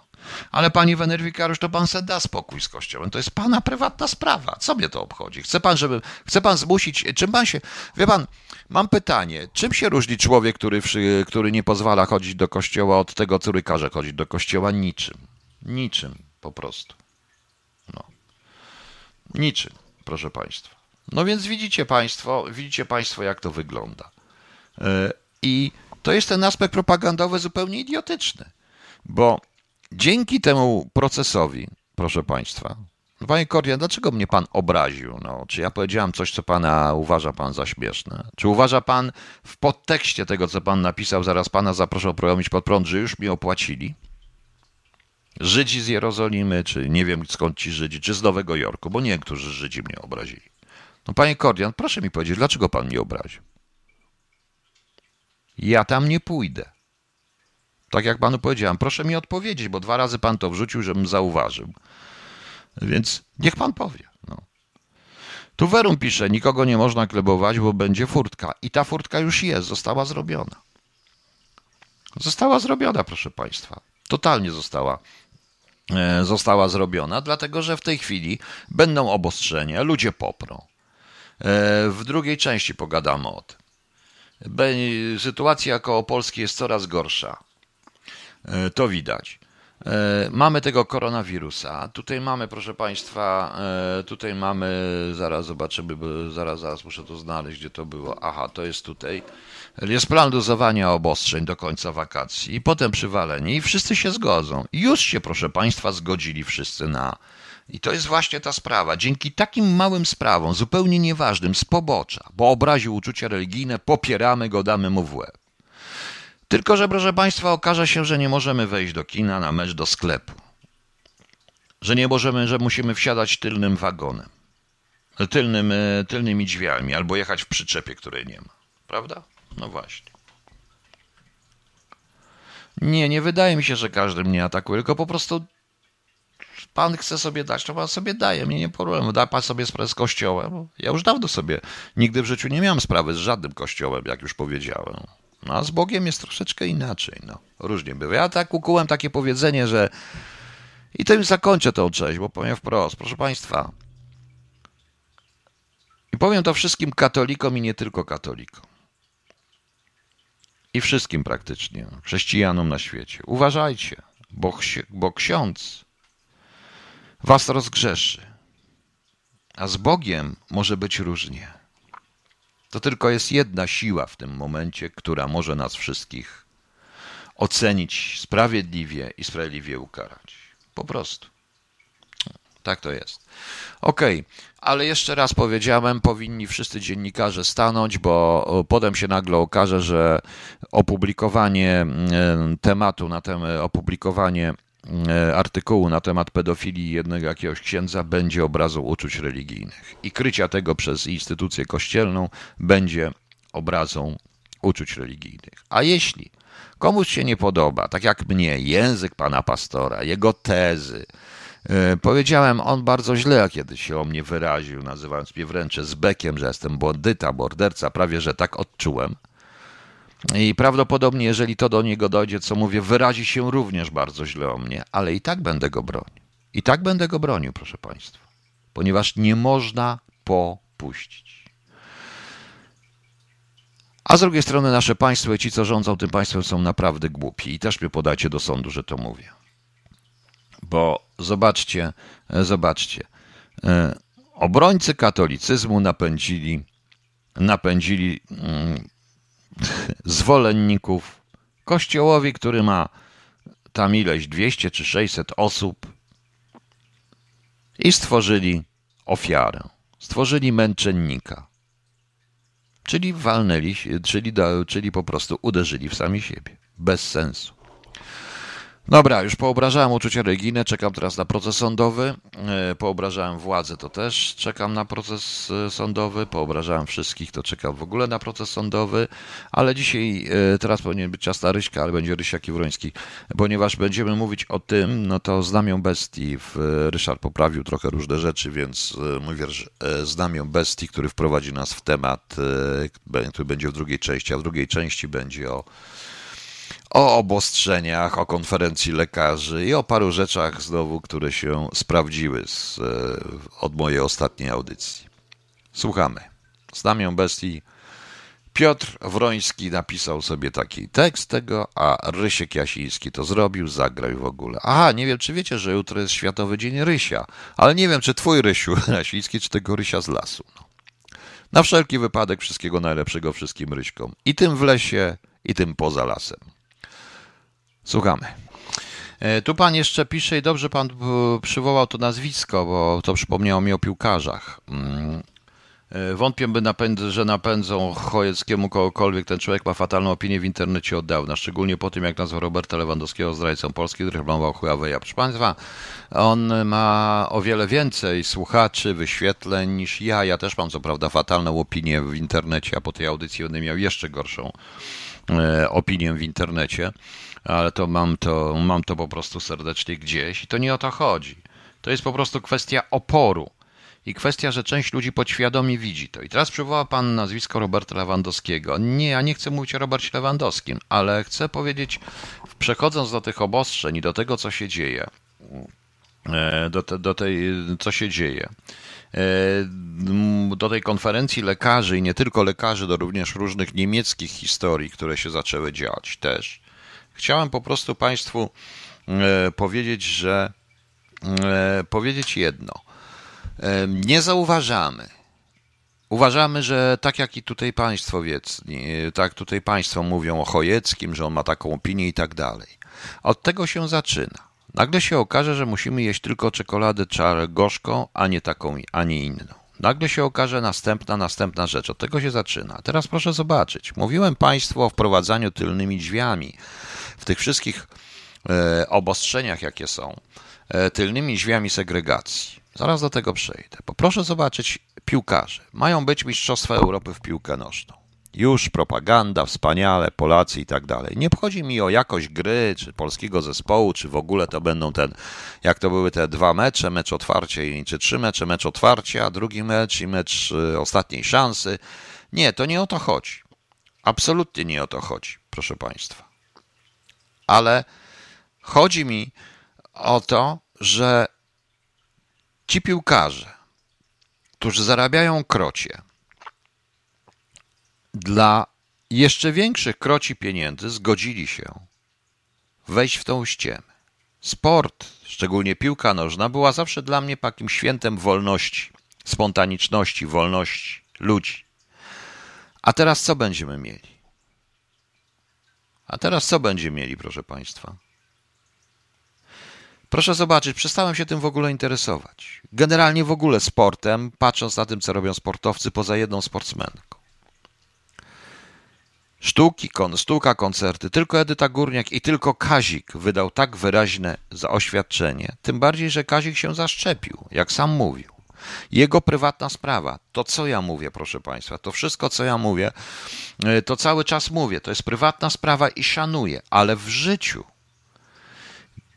Ale pani Wenerwikarusz, to pan se da spokój z kościołem. To jest pana prywatna sprawa. Co mnie to obchodzi? Chce pan, żeby, chce pan zmusić, czym pan się, wie pan, mam pytanie, czym się różni człowiek, który, który nie pozwala chodzić do kościoła od tego, który każe chodzić do kościoła? Niczym. Niczym, po prostu. No. Niczym, proszę państwa. No więc widzicie państwo, widzicie państwo, jak to wygląda. E, I to jest ten aspekt propagandowy zupełnie idiotyczny, bo dzięki temu procesowi, proszę Państwa, Panie Kordian, dlaczego mnie Pan obraził? No, czy ja powiedziałem coś, co Pana uważa Pan za śmieszne? Czy uważa Pan w podtekście tego, co Pan napisał, zaraz Pana zaproszę prowadzić pod prąd, że już mi opłacili? Żydzi z Jerozolimy, czy nie wiem skąd ci Żydzi, czy z Nowego Jorku, bo niektórzy Żydzi mnie obrazili. No Panie Kordian, proszę mi powiedzieć, dlaczego Pan mnie obraził? Ja tam nie pójdę. Tak jak panu powiedziałem, proszę mi odpowiedzieć, bo dwa razy pan to wrzucił, żebym zauważył. Więc niech pan powie. No. Tu Werum pisze, nikogo nie można klebować, bo będzie furtka. I ta furtka już jest, została zrobiona. Została zrobiona, proszę państwa. Totalnie została e, została zrobiona, dlatego że w tej chwili będą obostrzenia, ludzie poprą. E, w drugiej części pogadamy o tym. Sytuacja koło Polski jest coraz gorsza. E, to widać. E, mamy tego koronawirusa. Tutaj mamy, proszę Państwa, e, tutaj mamy, zaraz zobaczymy, bo zaraz, zaraz muszę to znaleźć, gdzie to było. Aha, to jest tutaj. Jest plan dozowania obostrzeń do końca wakacji i potem przywalenie i wszyscy się zgodzą. Już się, proszę Państwa, zgodzili wszyscy na. I to jest właśnie ta sprawa. Dzięki takim małym sprawom, zupełnie nieważnym, z pobocza, bo obraził uczucia religijne, popieramy go, damy mu w łeb. Tylko, że proszę Państwa, okaże się, że nie możemy wejść do kina, na mecz, do sklepu. Że nie możemy, że musimy wsiadać tylnym wagonem, tylnym, e, tylnymi drzwiami, albo jechać w przyczepie, której nie ma. Prawda? No właśnie. Nie, nie wydaje mi się, że każdy mnie atakuje, tylko po prostu pan chce sobie dać, to pan sobie daje, mnie nie problemu. Da pan sobie sprawę z kościołem. Ja już dawno sobie, nigdy w życiu nie miałem sprawy z żadnym kościołem, jak już powiedziałem. No a z Bogiem jest troszeczkę inaczej. No, różnie bywa. Ja tak ukułem takie powiedzenie, że i tym zakończę tą część, bo powiem wprost, proszę Państwa. I powiem to wszystkim katolikom i nie tylko katolikom. I wszystkim praktycznie, chrześcijanom na świecie. Uważajcie, bo, bo ksiądz was rozgrzeszy. A z Bogiem może być różnie. To tylko jest jedna siła w tym momencie, która może nas wszystkich ocenić sprawiedliwie i sprawiedliwie ukarać. Po prostu. Tak to jest. Okej, okay. ale jeszcze raz powiedziałem, powinni wszyscy dziennikarze stanąć, bo potem się nagle okaże, że opublikowanie tematu na temat, opublikowanie E, artykułu na temat pedofilii jednego jakiegoś księdza będzie obrazą uczuć religijnych i krycia tego przez instytucję kościelną będzie obrazą uczuć religijnych. A jeśli komuś się nie podoba, tak jak mnie, język pana pastora, jego tezy, e, Powiedziałem, on bardzo źle kiedyś się o mnie wyraził, nazywając mnie wręcz z bekiem, że jestem bandyta, morderca, prawie że tak odczułem. I prawdopodobnie, jeżeli to do niego dojdzie, co mówię, wyrazi się również bardzo źle o mnie, ale i tak będę go bronił. I tak będę go bronił, proszę Państwa, ponieważ nie można popuścić. A z drugiej strony nasze państwo i ci, co rządzą tym państwem, są naprawdę głupi i też mnie podajcie do sądu, że to mówię. Bo zobaczcie, zobaczcie, e, obrońcy katolicyzmu napędzili, napędzili mm, [LAUGHS] zwolenników kościołowi, który ma tam ileś 200 czy 600 osób i stworzyli ofiarę, stworzyli męczennika. Czyli walnęli, czyli, czyli po prostu uderzyli w sami siebie. Bez sensu. Dobra, już poobrażałem uczucie Reginy, czekam teraz na proces sądowy. E, poobrażałem władzę, to też czekam na proces e, sądowy. Poobrażałem wszystkich, to czekam w ogóle na proces sądowy. Ale dzisiaj, e, teraz powinien być ciasta Ryśka, ale będzie Rysia Kiwroński, ponieważ będziemy mówić o tym, no to Znamią Bestii. Ryszard poprawił trochę różne rzeczy, więc mój wiersz Znamią Bestii, który wprowadzi nas w temat, który będzie w drugiej części, a w drugiej części będzie o o obostrzeniach, o konferencji lekarzy i o paru rzeczach znowu, które się sprawdziły z, e, od mojej ostatniej audycji. Słuchamy. Znamią bestii. Piotr Wroński napisał sobie taki tekst tego, a Rysiek Jasiński to zrobił, zagrał w ogóle. Aha, nie wiem, czy wiecie, że jutro jest Światowy Dzień Rysia, ale nie wiem, czy twój Rysiu [LAUGHS] Jasiński, czy tego Rysia z lasu. No. Na wszelki wypadek wszystkiego najlepszego wszystkim Ryśkom. I tym w lesie, i tym poza lasem. Słuchamy. E, tu pan jeszcze pisze i dobrze pan przywołał to nazwisko, bo to przypomniało mi o piłkarzach. Mm. E, wątpię, by napęd, że napędzą Chojeckiemu kogokolwiek. Ten człowiek ma fatalną opinię w internecie od dawna, szczególnie po tym, jak nazwał Roberta Lewandowskiego zdrajcą Polski, który reklamował Huawei. Proszę Państwa, on ma o wiele więcej słuchaczy, wyświetleń niż ja. Ja też mam co prawda fatalną opinię w internecie, a po tej audycji będę miał jeszcze gorszą opinię w internecie ale to mam to, mam to po prostu serdecznie gdzieś i to nie o to chodzi. To jest po prostu kwestia oporu i kwestia, że część ludzi podświadomie widzi to. I teraz przywoła pan nazwisko Roberta Lewandowskiego. Nie, ja nie chcę mówić o Robercie Lewandowskim, ale chcę powiedzieć, przechodząc do tych obostrzeń i do tego, co się dzieje, e, do, te, do tej, co się dzieje, e, do tej konferencji lekarzy i nie tylko lekarzy, do również różnych niemieckich historii, które się zaczęły dziać też. Chciałem po prostu Państwu e, powiedzieć, że e, powiedzieć jedno. E, nie zauważamy. Uważamy, że tak jak i tutaj Państwo wiec, tak tutaj Państwo mówią o Chojeckim, że on ma taką opinię i tak dalej. Od tego się zaczyna. Nagle się okaże, że musimy jeść tylko czekoladę czarę gorzką, a nie taką, a nie inną. Nagle się okaże następna, następna rzecz. Od tego się zaczyna. Teraz proszę zobaczyć. Mówiłem Państwu o wprowadzaniu tylnymi drzwiami w tych wszystkich e, obostrzeniach, jakie są, e, tylnymi drzwiami segregacji. Zaraz do tego przejdę. Poproszę zobaczyć piłkarze. Mają być Mistrzostwa Europy w piłkę nożną. Już propaganda, wspaniale, Polacy i tak dalej. Nie chodzi mi o jakość gry, czy polskiego zespołu, czy w ogóle to będą ten, jak to były te dwa mecze, mecz otwarcie, czy trzy mecze, mecz otwarcia, drugi mecz i mecz e, ostatniej szansy. Nie, to nie o to chodzi. Absolutnie nie o to chodzi, proszę Państwa ale chodzi mi o to, że ci piłkarze, którzy zarabiają krocie, dla jeszcze większych kroci pieniędzy zgodzili się wejść w tą ściemę. Sport, szczególnie piłka nożna, była zawsze dla mnie takim świętem wolności, spontaniczności, wolności ludzi. A teraz co będziemy mieli? A teraz co będzie mieli, proszę Państwa? Proszę zobaczyć, przestałem się tym w ogóle interesować. Generalnie w ogóle sportem, patrząc na tym, co robią sportowcy, poza jedną sportsmenką. Sztuki, kon, sztuka, koncerty. Tylko Edyta Górniak i tylko Kazik wydał tak wyraźne zaoświadczenie. Tym bardziej, że Kazik się zaszczepił, jak sam mówił. Jego prywatna sprawa. To, co ja mówię, proszę Państwa, to wszystko, co ja mówię, e, to cały czas mówię. To jest prywatna sprawa i szanuję, ale w życiu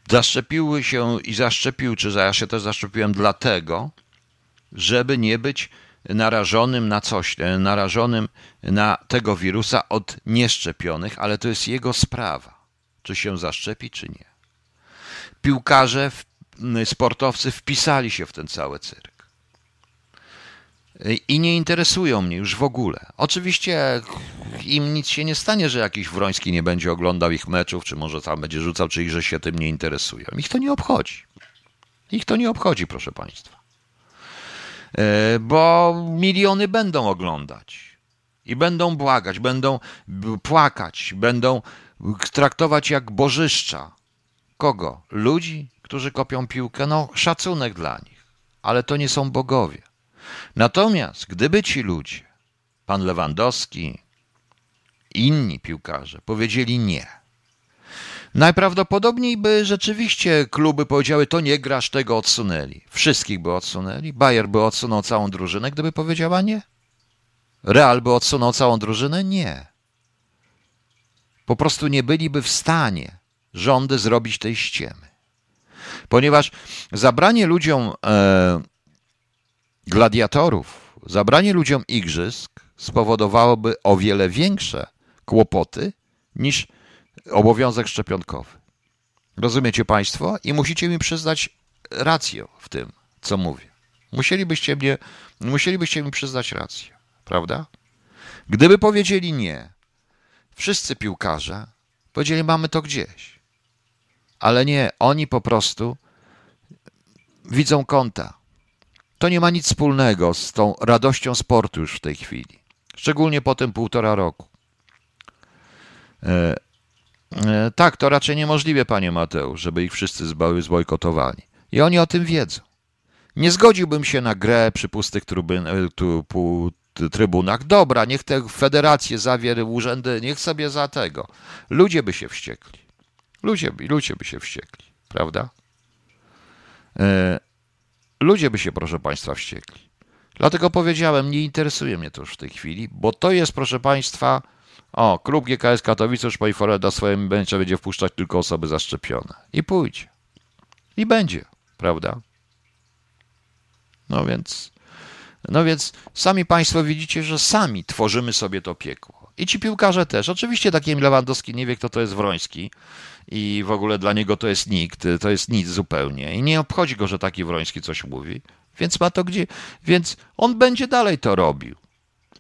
zaszczepiły się i zaszczepił, czy ja się też zaszczepiłem dlatego, żeby nie być narażonym na coś, e, narażonym na tego wirusa od nieszczepionych, ale to jest jego sprawa, czy się zaszczepi, czy nie. Piłkarze, sportowcy wpisali się w ten cały cyrk i nie interesują mnie już w ogóle. Oczywiście im nic się nie stanie, że jakiś Wroński nie będzie oglądał ich meczów, czy może tam będzie rzucał, czy że się tym nie interesują. Ich to nie obchodzi. Ich to nie obchodzi, proszę Państwa. E, bo miliony będą oglądać i będą błagać, będą płakać, będą traktować jak bożyszcza. Kogo? Ludzi, którzy kopią piłkę? No, szacunek dla nich, ale to nie są bogowie. Natomiast gdyby ci ludzie pan Lewandowski, inni piłkarze powiedzieli nie. Najprawdopodobniej by rzeczywiście kluby powiedziały, to nie grasz, tego odsunęli. Wszystkich by odsunęli. Bayer by odsunął całą drużynę, gdyby powiedziała nie. Real by odsunął całą drużynę? Nie. Po prostu nie byliby w stanie rządy zrobić tej ściemy. Ponieważ zabranie ludziom e, gladiatorów, zabranie ludziom igrzysk spowodowałoby o wiele większe kłopoty niż obowiązek szczepionkowy. Rozumiecie Państwo? I musicie mi przyznać rację w tym, co mówię. Musielibyście, mnie, musielibyście mi przyznać rację, prawda? Gdyby powiedzieli nie, wszyscy piłkarze powiedzieli, mamy to gdzieś. Ale nie, oni po prostu widzą konta. To nie ma nic wspólnego z tą radością sportu już w tej chwili. Szczególnie po tym półtora roku. E, tak, to raczej niemożliwe, panie Mateusz, żeby ich wszyscy zbojkotowali. I oni o tym wiedzą. Nie zgodziłbym się na grę przy pustych e, trybunach. Dobra, niech te federacje zawier urzędy, niech sobie za tego. Ludzie by się wściekli. Ludzie, ludzie by się wściekli, prawda? E, ludzie by się, proszę Państwa, wściekli. Dlatego powiedziałem, nie interesuje mnie to już w tej chwili, bo to jest, proszę Państwa, o, klub GKS Katowice już poinformował do swoim będzie, będzie wpuszczać tylko osoby zaszczepione. I pójdzie. I będzie, prawda? No więc, no więc sami Państwo widzicie, że sami tworzymy sobie to piekło. I ci piłkarze też. Oczywiście takim Lewandowski nie wie, kto to jest Wroński i w ogóle dla niego to jest nikt, to jest nic zupełnie. I nie obchodzi go, że taki Wroński coś mówi. Więc ma to gdzie, więc on będzie dalej to robił.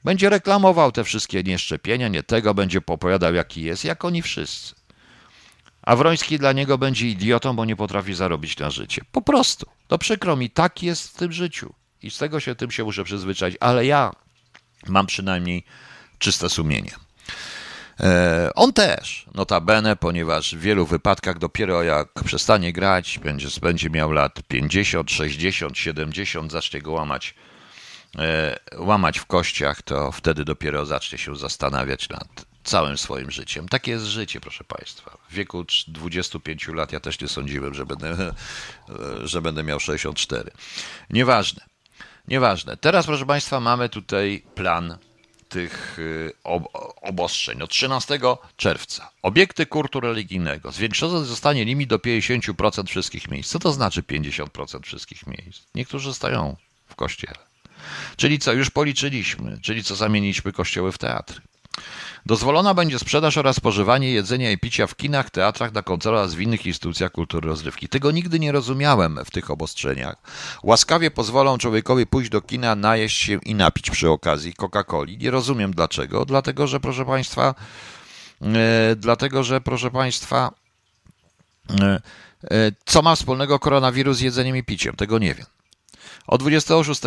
Będzie reklamował te wszystkie nieszczepienia, nie tego, będzie popowiadał jaki jest, jak oni wszyscy. A Wroński dla niego będzie idiotą, bo nie potrafi zarobić na życie. Po prostu. To przykro mi, tak jest w tym życiu. I z tego się tym się muszę przyzwyczaić, ale ja mam przynajmniej czyste sumienie. E, on też, notabene, ponieważ w wielu wypadkach dopiero jak przestanie grać, będzie, będzie miał lat 50, 60, 70, zacznie go łamać, łamać w kościach, to wtedy dopiero zacznie się zastanawiać nad całym swoim życiem. Takie jest życie, proszę Państwa. W wieku 25 lat ja też nie sądziłem, że będę, [LAUGHS] że będę miał 64. Nieważne. Nieważne. Teraz, proszę Państwa, mamy tutaj plan tych y, obostrzeń. Od 13 czerwca obiekty kultu religijnego zwiększony zostanie limit do 50% wszystkich miejsc. Co to znaczy 50% wszystkich miejsc? Niektórzy zostają w kościele. Czyli co, już policzyliśmy, czyli co zamieniliśmy kościoły w teatry. Dozwolona będzie sprzedaż oraz spożywanie jedzenia i picia w kinach, teatrach, na koncertach oraz w innych instytucjach kultury rozrywki. Tego nigdy nie rozumiałem w tych obostrzeniach. Łaskawie pozwolą człowiekowi pójść do kina, najeść się i napić przy okazji Coca-Coli. Nie rozumiem dlaczego. Dlatego, że proszę Państwa, e, dlatego, że proszę Państwa, e, e, co ma wspólnego koronawirus z jedzeniem i piciem? Tego nie wiem. Od 26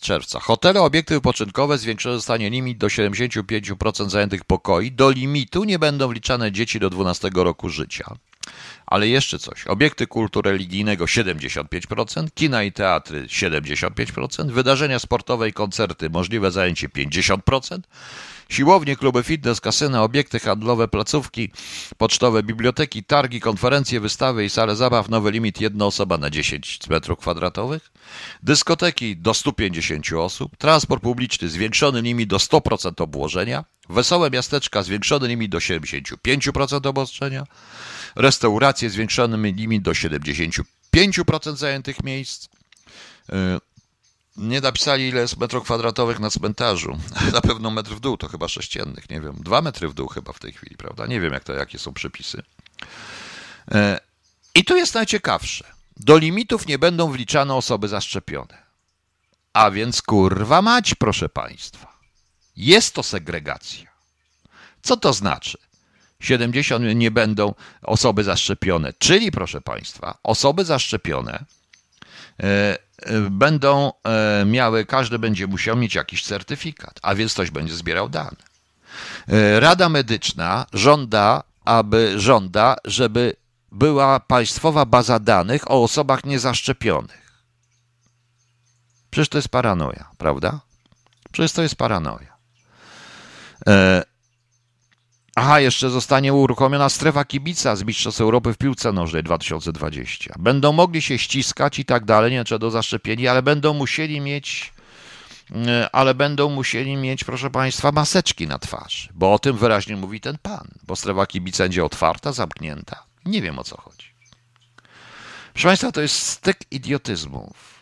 czerwca hotele, obiekty wypoczynkowe zwiększone zostanie limit do 75% zajętych pokoi. Do limitu nie będą wliczane dzieci do 12 roku życia. Ale jeszcze coś. Obiekty kultu religijnego 75%, kina i teatry 75%, wydarzenia sportowe i koncerty możliwe zajęcie 50%, Siłownie, kluby fitness, kasyna, obiekty handlowe, placówki, pocztowe, biblioteki, targi, konferencje, wystawy i sale zabaw, nowy limit jedna osoba na 10 metrów kwadratowych. Dyskoteki do 150 osób, transport publiczny zwiększony limit do 100% obłożenia, wesołe miasteczka zwiększony limit do 75% obostrzenia, restauracje zwiększony limit do 75% zajętych miejsc, y, nie napisali, ile jest metrów kwadratowych na cmentarzu. [LAUGHS] Na pewno metr w dół, to chyba sześciennych, nie wiem. Dwa metry w dół chyba w tej chwili, prawda? Nie wiem, jak to, jakie są przepisy. E, I tu jest najciekawsze. Do limitów nie będą wliczane osoby zaszczepione. A więc kurwa mać, proszę Państwa. Jest to segregacja. Co to znaczy? 70 nie będą osoby zaszczepione, czyli proszę Państwa, osoby zaszczepione będą e, miały, każdy będzie musiał mieć jakiś certyfikat, a więc ktoś będzie zbierał dane. E, Rada Medyczna żąda, aby żąda, żeby była państwowa baza danych o osobach niezaszczepionych. Przecież to jest paranoja, prawda? Przecież to jest paranoja. Aha, jeszcze zostanie uruchomiona strefa kibica z Mistrzostw Europy w piłce nożnej 2020. Będą mogli się ściskać i tak dalej, nie czy do zaszczepieni, ale będą musieli mieć e, ale będą musieli mieć, proszę Państwa, maseczki na twarzy, bo o tym wyraźnie mówi ten pan, bo strefa kibica będzie otwarta, zamknięta. Nie wiem o co chodzi. Proszę Państwa, to jest styk idiotyzmów.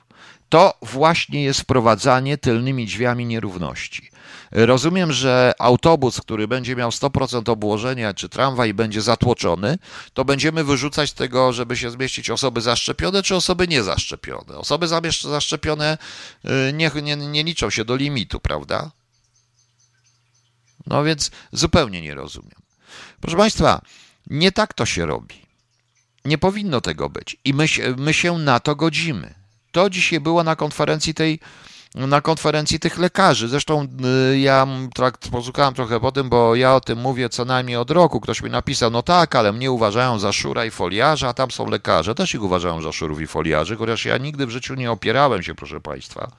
To właśnie jest wprowadzanie tylnymi drzwiami nierówności. Rozumiem, że autobus, który będzie miał 100% obłożenia, czy tramwaj będzie zatłoczony, to będziemy wyrzucać tego, żeby się zmieścić osoby zaszczepione, czy osoby niezaszczepione. Osoby zaszczepione y, nie, nie, nie liczą się do limitu, prawda? No więc zupełnie nie rozumiem. Proszę Państwa, nie tak to się robi. Nie powinno tego być. I my, my się na to godzimy. To dzisiaj było na konferencji tej na konferencji tych lekarzy. Zresztą y, ja posłuchałem trochę po tym, bo ja o tym mówię co najmniej od roku. Ktoś mi napisał, no tak, ale mnie uważają za szura i foliarza, a tam są lekarze. Też ich uważają za szurów i foliarzy, chociaż ja nigdy w życiu nie opierałem się, proszę Państwa.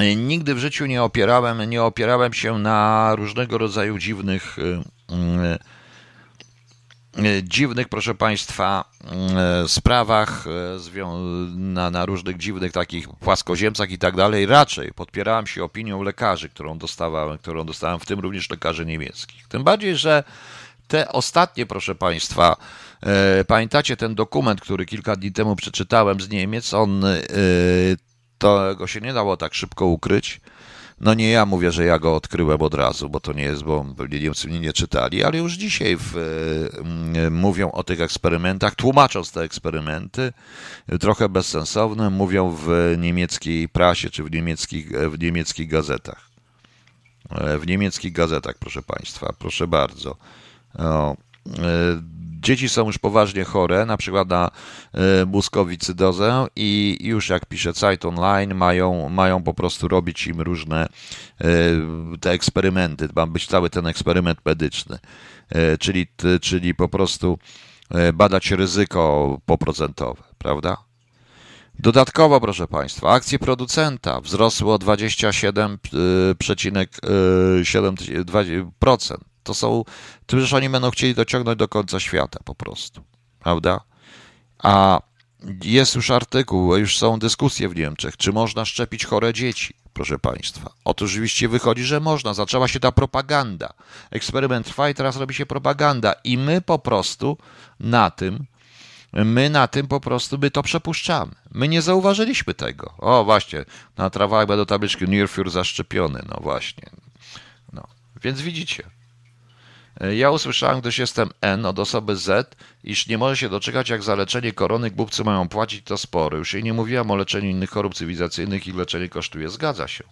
Y, nigdy w życiu nie opierałem, nie opierałem się na różnego rodzaju dziwnych E, dziwnych, proszę Państwa, e, sprawach, e, na, na, różnych dziwnych takich płaskoziemcach i tak dalej. Raczej podpierałem się opinią lekarzy, którą dostawałem, którą dostałem, w tym również lekarzy niemieckich. Tym bardziej, że te ostatnie, proszę Państwa, pamiętacie ten dokument, który kilka dni temu przeczytałem z Niemiec, on, to go się nie dało tak szybko ukryć no nie ja mówię, że ja go odkryłem od razu, bo to nie jest, bo pewnie Niemcy mnie nie czytali, ale już dzisiaj w, y, mówią o tych eksperymentach, tłumacząc te eksperymenty, trochę bezsensowne, mówią w niemieckiej prasie czy w niemieckich, w niemieckich gazetach. E, w niemieckich gazetach, proszę Państwa, proszę bardzo. O, e, dzieci są już poważnie chore, na przykład na e, muskowicydozę i już jak pisze Zeit Online, mają, mają po prostu robić im różne e, te eksperymenty. Ma być cały ten eksperyment medyczny, e, czyli, czyli po prostu badać ryzyko poprocentowe, prawda? Dodatkowo, proszę Państwa, akcje producenta wzrosły o 27,7%. To są, przecież oni będą chcieli dociągnąć do końca świata po prostu, prawda? A jest już artykuł, już są dyskusje w Niemczech, czy można szczepić chore dzieci, proszę Państwa. Otóż rzeczywiście wychodzi, że można. Zaczęła się ta propaganda. Eksperyment trwa i teraz robi się propaganda. I my po prostu na tym, my na tym po prostu my to przepuszczamy. My nie zauważyliśmy tego. O, właśnie, na trawach będą tabliczki Nierfür zaszczepiony. No właśnie. No. Więc widzicie. Ja usłyszałem, gdyż jestem N od osoby Z, iż nie może się doczekać, jak za leczenie korony głupcy mają płacić to spory. Już jej nie mówiłam o leczeniu innych chorób cywilizacyjnych i leczenie kosztuje. Zgadza się.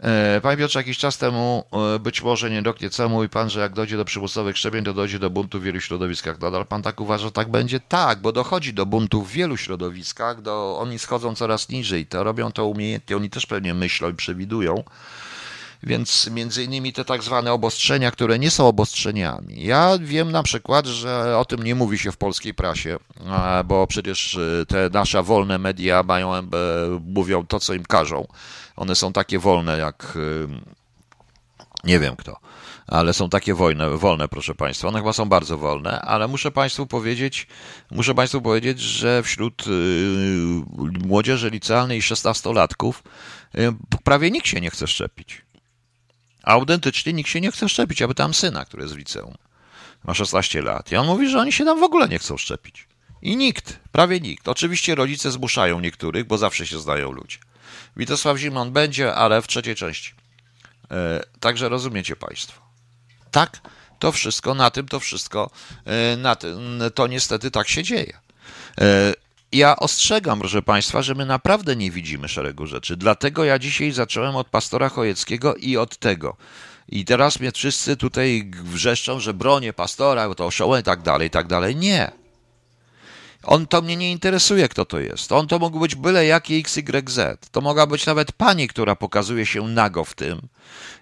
E, panie Piotrze, jakiś czas temu, e, być może nie rok, nieco, mówi pan, że jak dojdzie do przymusowych szczepień, to dojdzie do buntu w wielu środowiskach. Nadal pan tak uważa, że tak będzie? Tak, bo dochodzi do buntu w wielu środowiskach, do, oni schodzą coraz niżej. To robią to umiejętnie, oni też pewnie myślą i przewidują. Więc między innymi te tak zwane obostrzenia, które nie są obostrzeniami. Ja wiem na przykład, że o tym nie mówi się w polskiej prasie, bo przecież y, te nasze wolne media mają, e, mówią to, co im każą. One są takie wolne jak y, nie wiem kto, ale są takie wolne, wolne, proszę Państwa. One chyba są bardzo wolne, ale muszę Państwu powiedzieć, muszę Państwu powiedzieć, że wśród y, młodzieży licealnej i szesnastolatków prawie nikt się nie chce szczepić. A autentycznie nikt się nie chce szczepić. aby tam syna, który jest w liceum. Ma 16 lat. I on mówi, że oni się tam w ogóle nie chcą szczepić. I nikt, prawie nikt. Oczywiście rodzice zmuszają niektórych, bo zawsze się znają ludzie. Witosław Zimon będzie, ale w trzeciej części. E, także rozumiecie Państwo. Tak, to wszystko, na tym to wszystko, e, na tym, to niestety tak się dzieje. E, ja ostrzegam, proszę Państwa, że my naprawdę nie widzimy szeregu rzeczy. Dlatego ja dzisiaj zacząłem od pastora Chojeckiego i od tego. I teraz mnie wszyscy tutaj wrzeszczą, że bronię pastora, to oszołę i tak dalej, i tak dalej. Nie. On to mnie nie interesuje, kto to jest. On to mógł być byle jaki XYZ. To mogła być nawet pani, która pokazuje się nago w tym.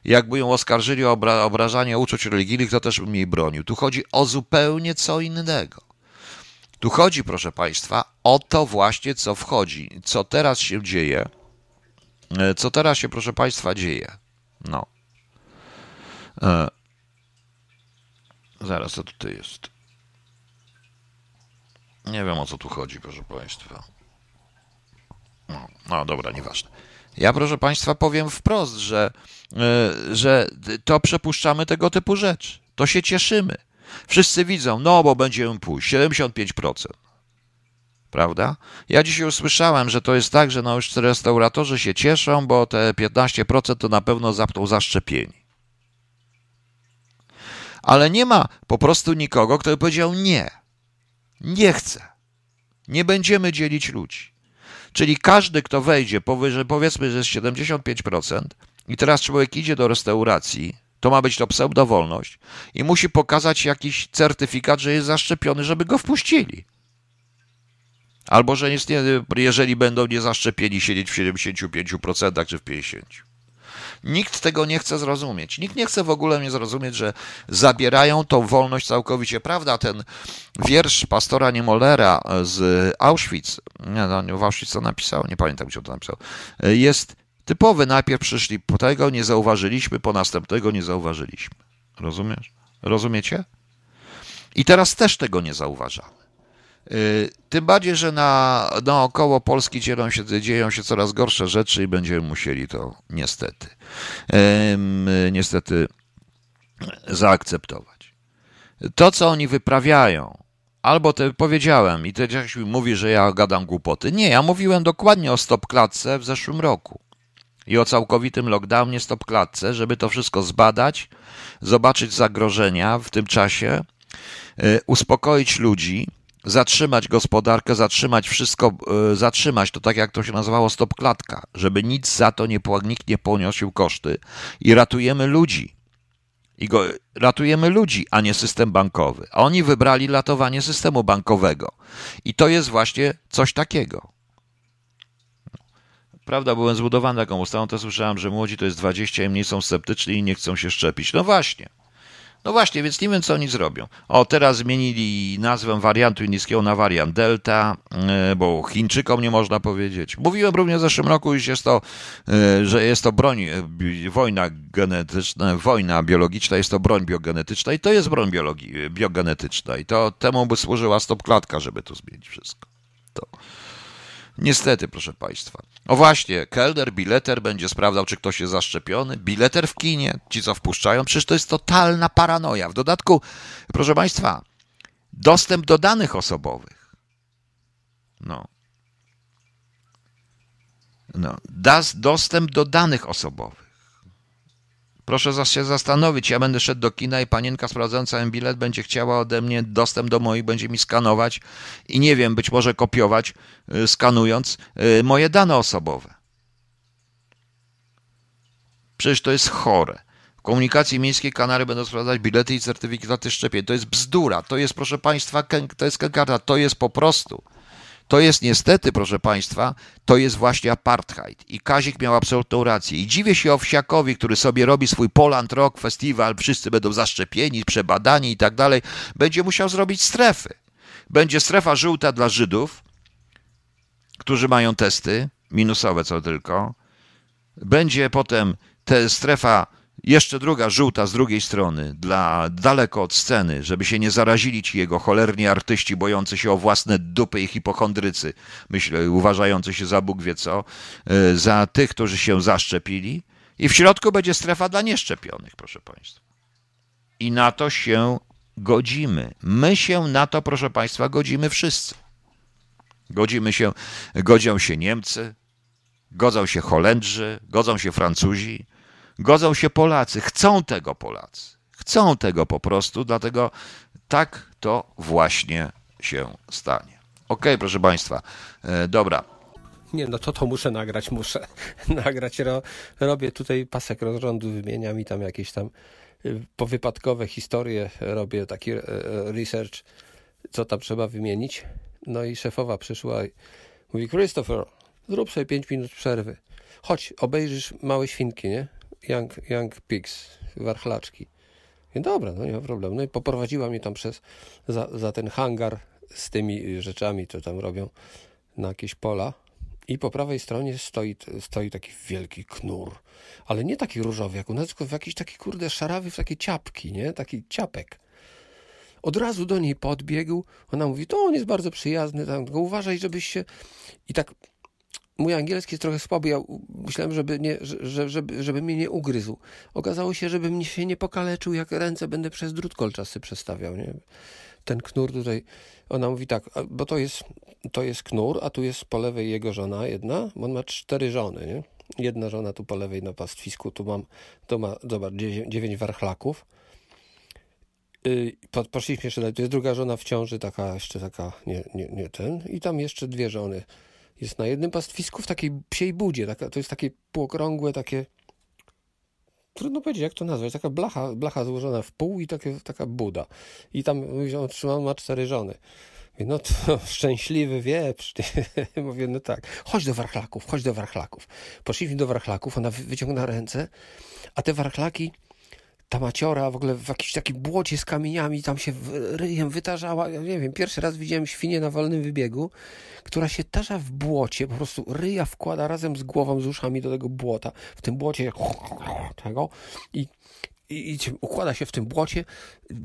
Jakby ją oskarżyli o obra obrażanie uczuć religijnych, to też bym jej bronił. Tu chodzi o zupełnie co innego. Tu chodzi, proszę Państwa, o to właśnie, co wchodzi, co teraz się dzieje. E, co teraz się, proszę Państwa, dzieje. No. E, zaraz, co tutaj jest? Nie wiem o co tu chodzi, proszę Państwa. No, no dobra, nieważne. Ja, proszę Państwa, powiem wprost, że, e, że to przepuszczamy tego typu rzeczy. To się cieszymy. Wszyscy widzą, no bo będziemy pójść, 75%. Prawda? Ja dzisiaj usłyszałem, że to jest tak, że no już restauratorzy się cieszą, bo te 15% to na pewno zapną zaszczepieni. Ale nie ma po prostu nikogo, kto by powiedział nie. Nie chcę. Nie będziemy dzielić ludzi. Czyli każdy, kto wejdzie powyżej, powiedzmy, że jest 75%, i teraz człowiek idzie do restauracji, to ma być to pseudowolność i musi pokazać jakiś certyfikat, że jest zaszczepiony, żeby go wpuścili. Albo że jest nie, jeżeli będą niezaszczepieni siedzieć w 75% czy w 50%. Nikt tego nie chce zrozumieć. Nikt nie chce w ogóle nie zrozumieć, że zabierają tą wolność całkowicie. Prawda, ten wiersz pastora Niemolera z Auschwitz, nie, no, w Auschwitz to napisał, nie pamiętam, gdzie to napisał, jest typowy. Najpierw przyszli po tego, nie zauważyliśmy, po następnego nie zauważyliśmy. Rozumiesz? Rozumiecie? I teraz też tego nie zauważamy. Y, tym bardziej, że na, naokoło Polski dzieją się, dzieją się coraz gorsze rzeczy i będziemy musieli to niestety, niestety zaakceptować. To, co oni wyprawiają, albo te powiedziałem i ty mi mówi, że ja gadam głupoty. Nie, ja mówiłem dokładnie o stopklatce w zeszłym roku i o całkowitym lockdownie stopklatce, żeby to wszystko zbadać, zobaczyć zagrożenia w tym czasie, y, uspokoić ludzi, zatrzymać gospodarkę, zatrzymać wszystko, e, zatrzymać to tak jak to się nazywało stopklatka, żeby nic za to nie, nikt nie poniosił koszty i ratujemy ludzi. I go, ratujemy ludzi, a nie system bankowy. A oni wybrali ratowanie systemu bankowego. I to jest właśnie coś takiego. Prawda, byłem zbudowany taką ustawą, to słyszałem, że młodzi to jest 20 i mniej są sceptyczni i nie chcą się szczepić. No właśnie. No właśnie, więc nie wiem, co oni zrobią. O, teraz zmienili nazwę wariantu indyjskiego na wariant Delta, e, bo Chińczykom nie można powiedzieć. Mówiłem również w zeszłym roku, iż jest to, e, że jest to broń, e, wojna genetyczna, wojna biologiczna, jest to broń biogenetyczna i to jest broń biologii, biogenetyczna i to temu by służyła stopklatka, żeby to zmienić wszystko. To. Niestety, proszę Państwa. O właśnie, kelner, bileter będzie sprawdzał, czy ktoś jest zaszczepiony. Bileter w kinie, ci co wpuszczają, przecież to jest totalna paranoja. W dodatku, proszę Państwa, dostęp do danych osobowych. No. No, das dostęp do danych osobowych. Proszę się zastanowić, ja będę szedł do kina i panienka sprawdzająca bilet będzie chciała ode mnie dostęp do moich, będzie mi skanować i nie wiem, być może kopiować, y, skanując y, moje dane osobowe. Przecież to jest chore. W komunikacji miejskiej Kanary będą sprawdzać bilety i certyfikaty szczepień. To jest bzdura. To jest, proszę Państwa, to jest kękarta. To jest po prostu to jest niestety, proszę Państwa, to jest właśnie apartheid. I Kazik miał absolutną rację. I dziwię się Owsiakowi, który sobie robi swój Poland Rock Festival, wszyscy będą zaszczepieni, przebadani i tak dalej. Będzie musiał zrobić strefy. Będzie strefa żółta dla Żydów, którzy mają testy, minusowe co tylko. Będzie potem te strefa jeszcze druga żółta z drugiej strony, dla daleko od sceny, żeby się nie zarazili ci jego cholerni artyści bojący się o własne dupy i hipochondrycy, myślę, uważający się za Bóg wie co, e, za tych, którzy się zaszczepili. I w środku będzie strefa dla nieszczepionych, proszę Państwa. I na to się godzimy. My się na to, proszę Państwa, godzimy wszyscy. Godzimy się, godzą się Niemcy, godzą się Holendrzy, godzą się Francuzi, godzą się Polacy, chcą tego Polacy. Chcą tego po prostu, dlatego tak to właśnie się stanie. Ok, proszę Państwa, e, dobra. Nie, no to to muszę nagrać, muszę [LAUGHS] nagrać. Ro, robię tutaj pasek rozrządu, wymieniam i tam jakieś tam y, powypadkowe historie, robię taki e, research, co tam trzeba wymienić. No i szefowa przyszła i mówi, Christopher, zrób sobie 5 minut przerwy. Chodź, obejrzysz Małe Świnki, nie? Young, Young Pigs, warchlaczki. I dobra, no nie ma problemu. No i poprowadziła mnie tam przez, za, za ten hangar z tymi rzeczami, co tam robią na jakieś pola. I po prawej stronie stoi, stoi taki wielki knur, ale nie taki różowy jak u nas, tylko w jakiś taki kurde szarawy, w takie ciapki, nie? Taki ciapek. Od razu do niej podbiegł, ona mówi, to on jest bardzo przyjazny, tam, tylko uważaj, żebyś się... I tak mój angielski jest trochę słaby, ja myślałem, żeby, nie, że, żeby, żeby mnie nie ugryzł. Okazało się, żebym się nie pokaleczył, jak ręce będę przez drut kolczasty przestawiał, nie? Ten knur tutaj, ona mówi tak, bo to jest, to jest knur, a tu jest po lewej jego żona jedna, bo on ma cztery żony, nie? Jedna żona tu po lewej na pastwisku, tu mam, to ma, zobacz, dziewięć warchlaków. Yy, poszliśmy jeszcze dalej, tu jest druga żona w ciąży, taka jeszcze taka, nie, nie, nie ten, i tam jeszcze dwie żony jest na jednym pastwisku w takiej psiej budzie. Taka, to jest takie półokrągłe, takie. Trudno powiedzieć, jak to nazwać. Taka blacha, blacha złożona w pół i takie, taka buda. I tam on ma cztery żony. Mówię, no to [LAUGHS] szczęśliwy wieprz. [LAUGHS] Mówię, no tak, chodź do warchlaków, chodź do warchlaków. Poszliśmy do warchlaków, ona wyciągnęła ręce, a te warchlaki ta maciora w ogóle w jakimś takim błocie z kamieniami tam się ryjem wytarzała. Ja nie wiem, pierwszy raz widziałem świnię na wolnym wybiegu, która się tarza w błocie, po prostu ryja wkłada razem z głową, z uszami do tego błota. W tym błocie [LAUGHS] tego i i, układa się w tym błocie,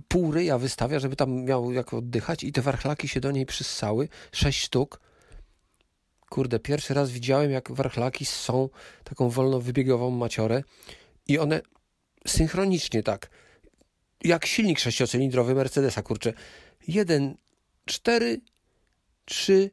pół ryja wystawia, żeby tam miał jak oddychać i te warchlaki się do niej przyssały, sześć sztuk. Kurde, pierwszy raz widziałem, jak warchlaki są taką wolno wybiegową maciorę i one synchronicznie tak. Jak silnik sześciocylindrowy Mercedesa, kurczę. 1, 4, 3,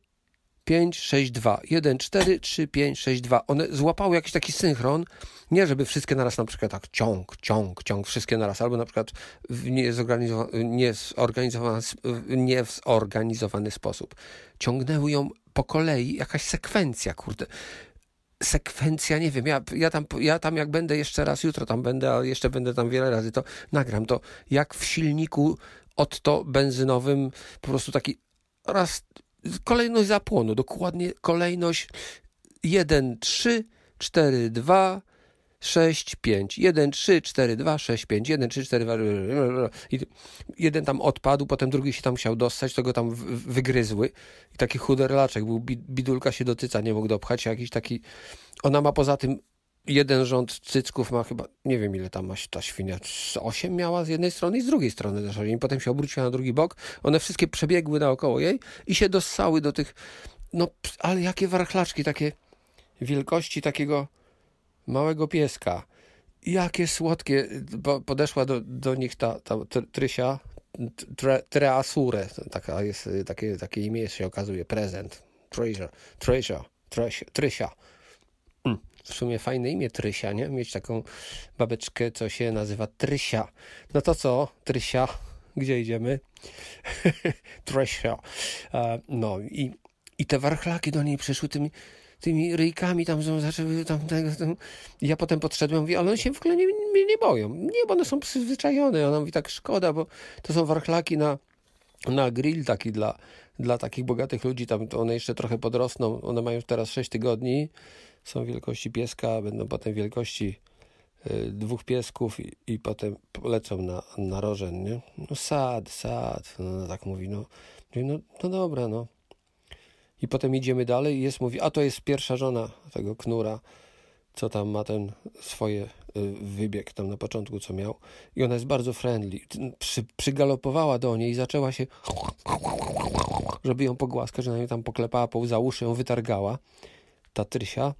5, 6, 2. 1, 4, 3, 5, 6, 2. One złapały jakiś taki synchron. Nie, żeby wszystkie naraz na przykład tak ciąg, ciąg, ciąg, wszystkie naraz. Albo na przykład w niezorganizowany, niezorganizowany, niezorganizowany sposób. Ciągnęły ją po kolei jakaś sekwencja, kurde sekwencja, nie wiem, ja, ja, tam, ja tam jak będę jeszcze raz, jutro tam będę, a jeszcze będę tam wiele razy, to nagram to, jak w silniku Otto benzynowym, po prostu taki raz, kolejność zapłonu, dokładnie kolejność 1, 3, 4, 2, 6, 5, 1, 3, 4, 2, 6, 5, 1, 3, 4, 2, i jeden tam odpadł, potem drugi się tam chciał dostać, to go tam wygryzły. I taki chuderlaczek był, bidulka się dotyca, nie mógł dopchać, jakiś taki, ona ma poza tym jeden rząd cycków ma chyba, nie wiem ile tam ma ta świnia, 8 miała z jednej strony i z drugiej strony też, i potem się obróciła na drugi bok, one wszystkie przebiegły naokoło jej i się dossały do tych, no ale jakie warchlaczki, takie wielkości takiego małego pieska. Jakie słodkie. Podeszła do, do nich ta, ta Trysia, tre, Treasure, taka jest, takie, takie imię się okazuje, prezent. Trysia, Trysia, Trysia. Hmm, w sumie fajne imię Trysia, nie? Mieć taką babeczkę, co się nazywa Trysia. No to co, Trysia? Gdzie idziemy? [LAUGHS] Trysia. No i, i te warchlaki do niej przyszły tymi tymi ryjkami tam zaczęły tam, tam, Ja potem podszedłem, mówię, ale one się w ogóle nie, mnie nie boją. Nie, bo one są przyzwyczajone. Ona mówi, tak szkoda, bo to są warchlaki na, na grill taki dla, dla takich bogatych ludzi. Tam one jeszcze trochę podrosną. One mają teraz 6 tygodni. Są wielkości pieska, będą potem wielkości y, dwóch piesków i, i potem lecą na, na rożen, nie? No sad, sad. No, tak mówi, no. No, no dobra, no. I potem idziemy dalej i jest, mówi, a to jest pierwsza żona tego knura, co tam ma ten swoje y, wybieg tam na początku, co miał. I ona jest bardzo friendly. Przy, przygalopowała do niej i zaczęła się, żeby ją pogłaskać, że na nią tam poklepała po za uszy, ją wytargała, ta Trysia.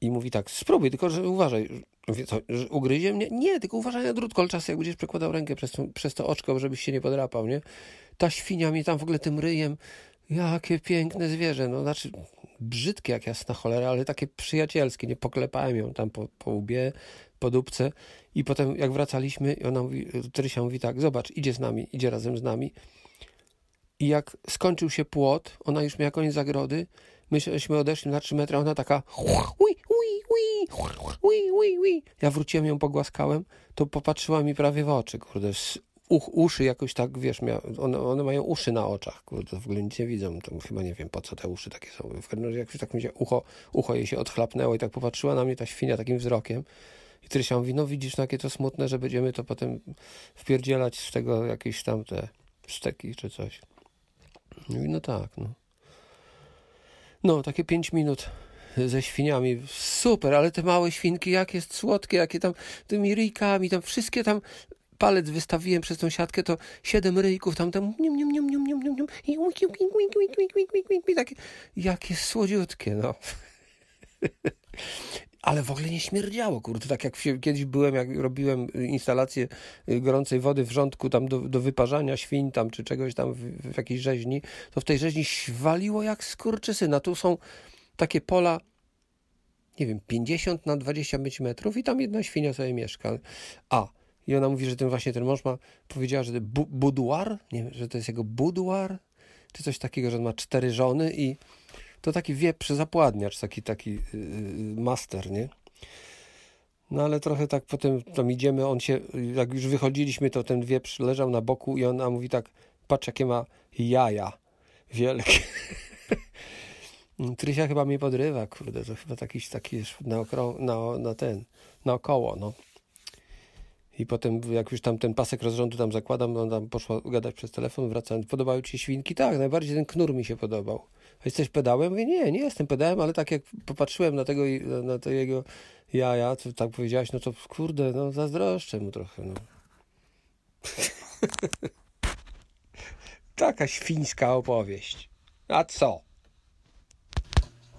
I mówi tak, spróbuj, tylko że uważaj. Mówię, co, że ugryzie mnie? Nie, tylko uważaj na drut kolczasty, jak będziesz przekładał rękę przez przez to oczko, żebyś się nie podrapał, nie? Ta świnia mi tam w ogóle tym ryjem Jakie piękne zwierzę, no znaczy brzydkie jak jasna cholera, ale takie przyjacielskie, nie poklepałem ją tam po, po łbie, po dupce. I potem jak wracaliśmy, ona mówi, Trysia mówi tak, zobacz, idzie z nami, idzie razem z nami. I jak skończył się płot, ona już miała koniec zagrody, myśmy odeszli na 3 metry, ona taka ui, ui, ui, ui, ui, ui. Ja wróciłem ją, pogłaskałem, to popatrzyła mi prawie w oczy, kurde, uch, uszy jakoś tak, wiesz, mia, one, one mają uszy na oczach, kurde, w ogóle nic nie widzą, to chyba nie wiem po co te uszy takie są. W każdym razie jakoś tak mi się ucho, ucho jej się odchlapnęło i tak popatrzyła na mnie ta świnia takim wzrokiem. I Trysia mówi, no widzisz, no jakie to smutne, że będziemy to potem wpierdzielać z tego jakieś tam te steki czy coś. Mówi, no tak, no. No, takie 5 minut ze świniami. Super, ale te małe świnki, jak jest słodkie, jakie tam tymi ryjkami, tam wszystkie tam palec wystawiłem przez tą siatkę, to siedem ryjków tam tam i jakie słodziutkie, no. Ale w ogóle nie śmierdziało, kurde, tak jak kiedyś byłem, jak robiłem instalację gorącej wody w rządku tam do, do wyparzania świń tam, czy czegoś tam w, w jakiejś rzeźni, to w tej rzeźni świaliło jak skurczysyna. Tu są takie pola nie wiem, 50 na 25 metrów i tam jedna świnia sobie mieszka. A, i ona mówi, że ten właśnie ten mąż ma, powiedziała, że bu buduar, nie wiem, że to jest jego buduar, czy coś takiego, że on ma cztery żony i to taki wieprz zapładniacz, taki, taki yy, master, nie? No ale trochę tak potem tam idziemy, on się, jak już wychodziliśmy, to ten wieprz leżał na boku i ona mówi tak, patrz jakie ma jaja wielkie. [LAUGHS] Trysia chyba mnie podrywa, kurde, to chyba taki, taki na, na, na ten, naokoło, no. I potem, jak już tam ten pasek rozrządu tam zakładam, on tam poszła gadać przez telefon, wracając, podobały ci się świnki? Tak, najbardziej ten knur mi się podobał. A jesteś pedałem? Mówię, nie, nie jestem pedałem, ale tak jak popatrzyłem na tego, na to jego jaja, to tak powiedziałaś, no to kurde, no zazdroszczę mu trochę, no. [LAUGHS] Taka świńska opowieść. A co?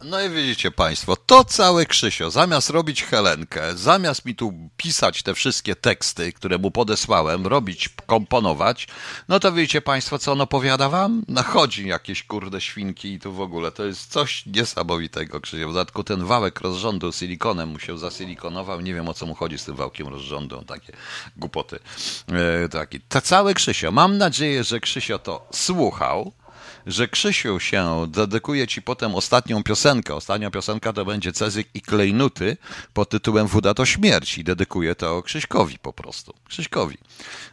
No i widzicie Państwo, to całe Krzysio, zamiast robić Helenkę, zamiast mi tu pisać te wszystkie teksty, które mu podesłałem, robić, komponować, no to widzicie Państwo, co on opowiada Wam? Nachodzi jakieś kurde świnki i tu w ogóle, to jest coś niesamowitego Krzysio. W dodatku ten wałek rozrządu silikonem mu się zasilikonował, nie wiem o co mu chodzi z tym wałkiem rozrządu, takie głupoty. E, taki. To całe Krzysio, mam nadzieję, że Krzysio to słuchał, że Krzysiu się dedykuje ci potem ostatnią piosenkę. Ostatnia piosenka to będzie Cezyk i Klejnuty pod tytułem Wuda to śmierć i dedykuje to Krzyśkowi po prostu. Krzyśkowi.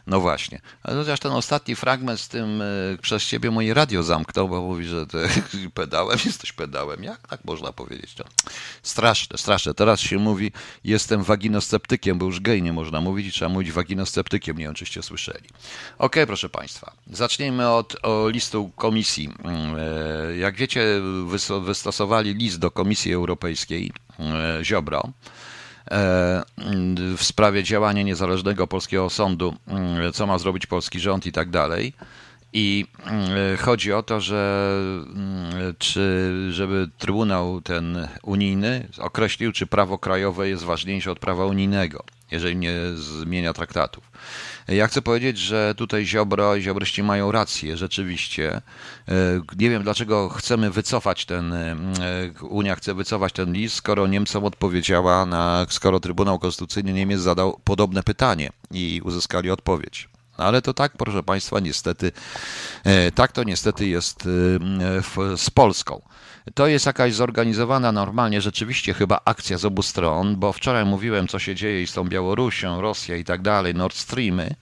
No właśnie. Ale chociaż ten ostatni fragment z tym y, przez ciebie moje radio zamknął, bo mówi, że ty [LAUGHS] pedałem, jesteś pedałem. Jak tak można powiedzieć? To straszne, straszne. Teraz się mówi, jestem waginosceptykiem, bo już gej nie można mówić i trzeba mówić waginosceptykiem. Nie wiem, czyście słyszeli. Okej, okay, proszę Państwa. Zacznijmy od listu komisji Mm, e, jak wiecie, wystosowali list do Komisji Europejskiej e, Ziobro e, w sprawie działania niezależnego polskiego sądu, mm, co ma zrobić polski rząd i tak dalej. I mm, chodzi o to, że czy żeby Trybunał ten unijny określił, czy prawo krajowe jest ważniejsze od prawa unijnego, jeżeli nie zmienia traktatów. Ja chcę powiedzieć, że tutaj Ziobro i Ziobryści mają rację, rzeczywiście. E, nie wiem, dlaczego chcemy wycofać ten, e, Unia chce wycofać ten list, skoro Niemcom odpowiedziała na, skoro Trybunał Konstytucyjny Niemiec zadał podobne pytanie i uzyskali odpowiedź. Ale to tak, proszę Państwa, niestety, e, tak to niestety jest z Polską. To jest jakaś zorganizowana normalnie rzeczywiście chyba akcja z obu stron, bo wczoraj mówiłem, co się dzieje z tą Białorusią, Rosją i tak dalej, Nord Streamy.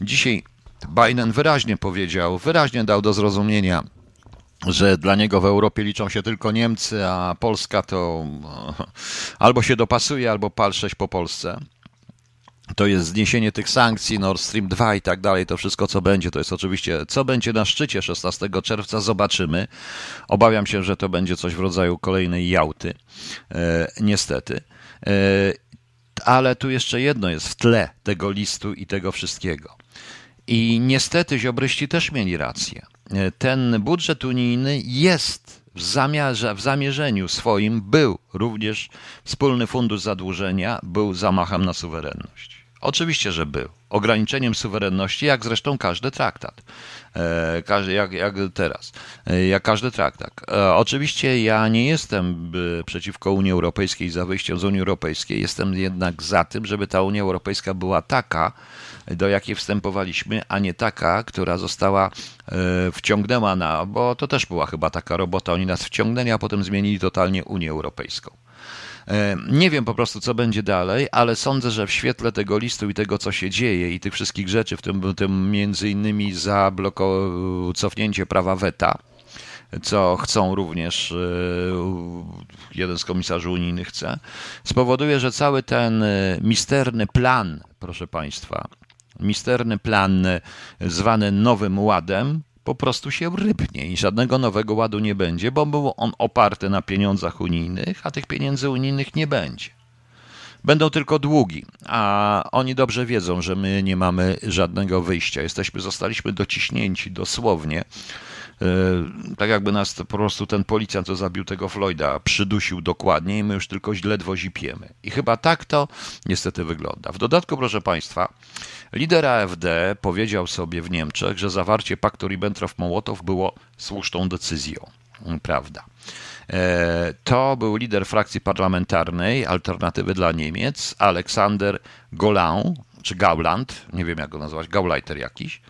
Dzisiaj Biden wyraźnie powiedział, wyraźnie dał do zrozumienia, że dla niego w Europie liczą się tylko Niemcy, a Polska to albo się dopasuje, albo pal 6 po Polsce to jest zniesienie tych sankcji, Nord Stream 2 i tak dalej, to wszystko co będzie, to jest oczywiście, co będzie na szczycie 16 czerwca, zobaczymy. Obawiam się, że to będzie coś w rodzaju kolejnej Jałty, e, niestety. E, ale tu jeszcze jedno jest w tle tego listu i tego wszystkiego. I niestety ziobryści też mieli rację. E, ten budżet unijny jest w, zamiarze, w zamierzeniu swoim był również wspólny fundusz zadłużenia, był zamachem na suwerenność. Oczywiście, że był. Ograniczeniem suwerenności, jak zresztą każdy traktat. E, jak, jak teraz. E, jak każdy traktat. E, oczywiście ja nie jestem przeciwko Unii Europejskiej za wyjściem z Unii Europejskiej. Jestem jednak za tym, żeby ta Unia Europejska była taka, do jakiej wstępowaliśmy, a nie taka, która została wciągnęła na, bo to też była chyba taka robota, oni nas wciągnęli, a potem zmienili totalnie Unię Europejską. E, nie wiem po prostu, co będzie dalej, ale sądzę, że w świetle tego listu i tego, co się dzieje i tych wszystkich rzeczy, w tym, tym między innymi zabloko cofnięcie prawa weta, co chcą również e, jeden z komisarzy unijnych chce, spowoduje, że cały ten e, misterny plan, proszę Państwa, misterny plan zwany Nowym Ładem, po prostu się rybnie i żadnego nowego ładu nie będzie, bo był on oparty na pieniądzach unijnych, a tych pieniędzy unijnych nie będzie. Będą tylko długi, a oni dobrze wiedzą, że my nie mamy żadnego wyjścia. Jesteśmy, zostaliśmy dociśnięci dosłownie E, tak jakby nas po prostu ten policjant, co zabił tego Floyda, przydusił dokładnie i my już tylko ledwo zipiemy. I chyba tak to niestety wygląda. W dodatku, proszę Państwa, lider AfD powiedział sobie w Niemczech, że zawarcie paktu Ribbentrop-Mołotow było słuszną decyzją. Prawda. E, to był lider frakcji parlamentarnej Alternatywy dla Niemiec, Aleksander Golan, czy Gauland, nie wiem jak go nazwać, Gauleiter jakiś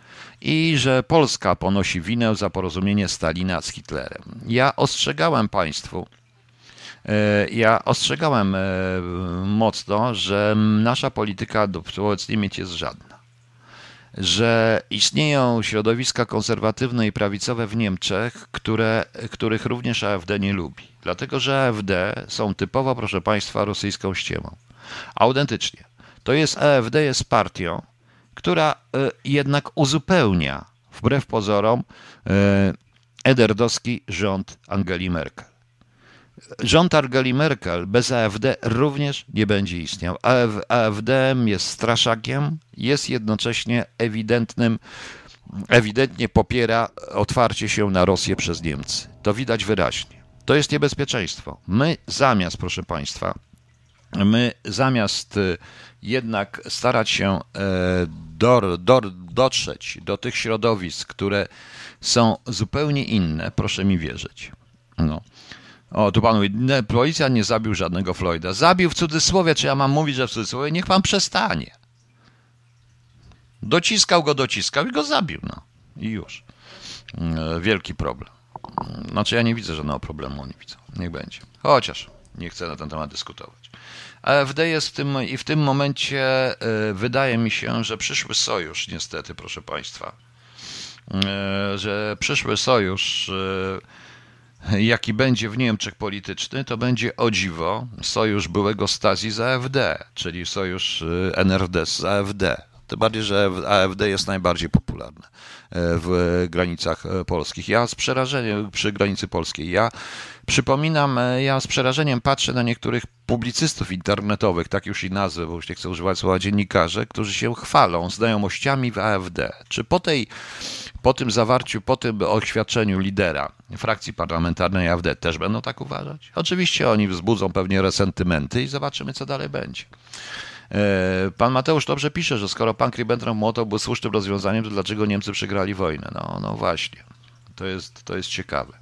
i że Polska ponosi winę za porozumienie Stalina z Hitlerem. Ja ostrzegałem Państwu, e, ja ostrzegałem e, mocno, że nasza polityka wobec Niemiec jest żadna. Że istnieją środowiska konserwatywne i prawicowe w Niemczech, które, których również AfD nie lubi. Dlatego, że AfD są typowo, proszę Państwa, rosyjską ściemą. Autentycznie. To jest AfD jest partią, która e, jednak uzupełnia, wbrew pozorom, e, ederdowski rząd Angeli Merkel. Rząd Angeli Merkel bez AfD również nie będzie istniał. AfD jest straszakiem, jest jednocześnie ewidentnym, ewidentnie popiera otwarcie się na Rosję przez Niemcy. To widać wyraźnie. To jest niebezpieczeństwo. My zamiast, proszę Państwa, my zamiast y, jednak starać się dor, dor, dotrzeć do tych środowisk, które są zupełnie inne, proszę mi wierzyć. No. O, tu pan mówi, policja nie zabił żadnego Floyda. Zabił w cudzysłowie, czy ja mam mówić, że w cudzysłowie? Niech pan przestanie. Dociskał go, dociskał i go zabił, no. I już. E, wielki problem. Znaczy ja nie widzę żadnego problemu, oni widzą. Niech będzie. Chociaż nie chcę na ten temat dyskutować. AfD jest w tym, i w tym momencie e, wydaje mi się, że przyszły sojusz, niestety, proszę Państwa, e, że przyszły sojusz, e, jaki będzie w Niemczech polityczny, to będzie o dziwo sojusz byłego Stasi z AfD, czyli sojusz NRD z AfD. Tym bardziej, że AfD jest najbardziej popularne w granicach polskich. Ja z przerażeniem przy granicy polskiej, ja Przypominam, e, ja z przerażeniem patrzę na niektórych publicystów internetowych, tak już i nazwę, bo już nie chcę używać słowa dziennikarze, którzy się chwalą znajomościami w AfD. Czy po tej po tym zawarciu, po tym oświadczeniu lidera frakcji parlamentarnej AfD też będą tak uważać? Oczywiście oni wzbudzą pewnie resentymenty i zobaczymy, co dalej będzie. E, pan Mateusz dobrze pisze, że skoro pan Ribbentrop-Mołotow był słusznym rozwiązaniem, to dlaczego Niemcy przegrali wojnę? No, no właśnie. To jest, to jest ciekawe.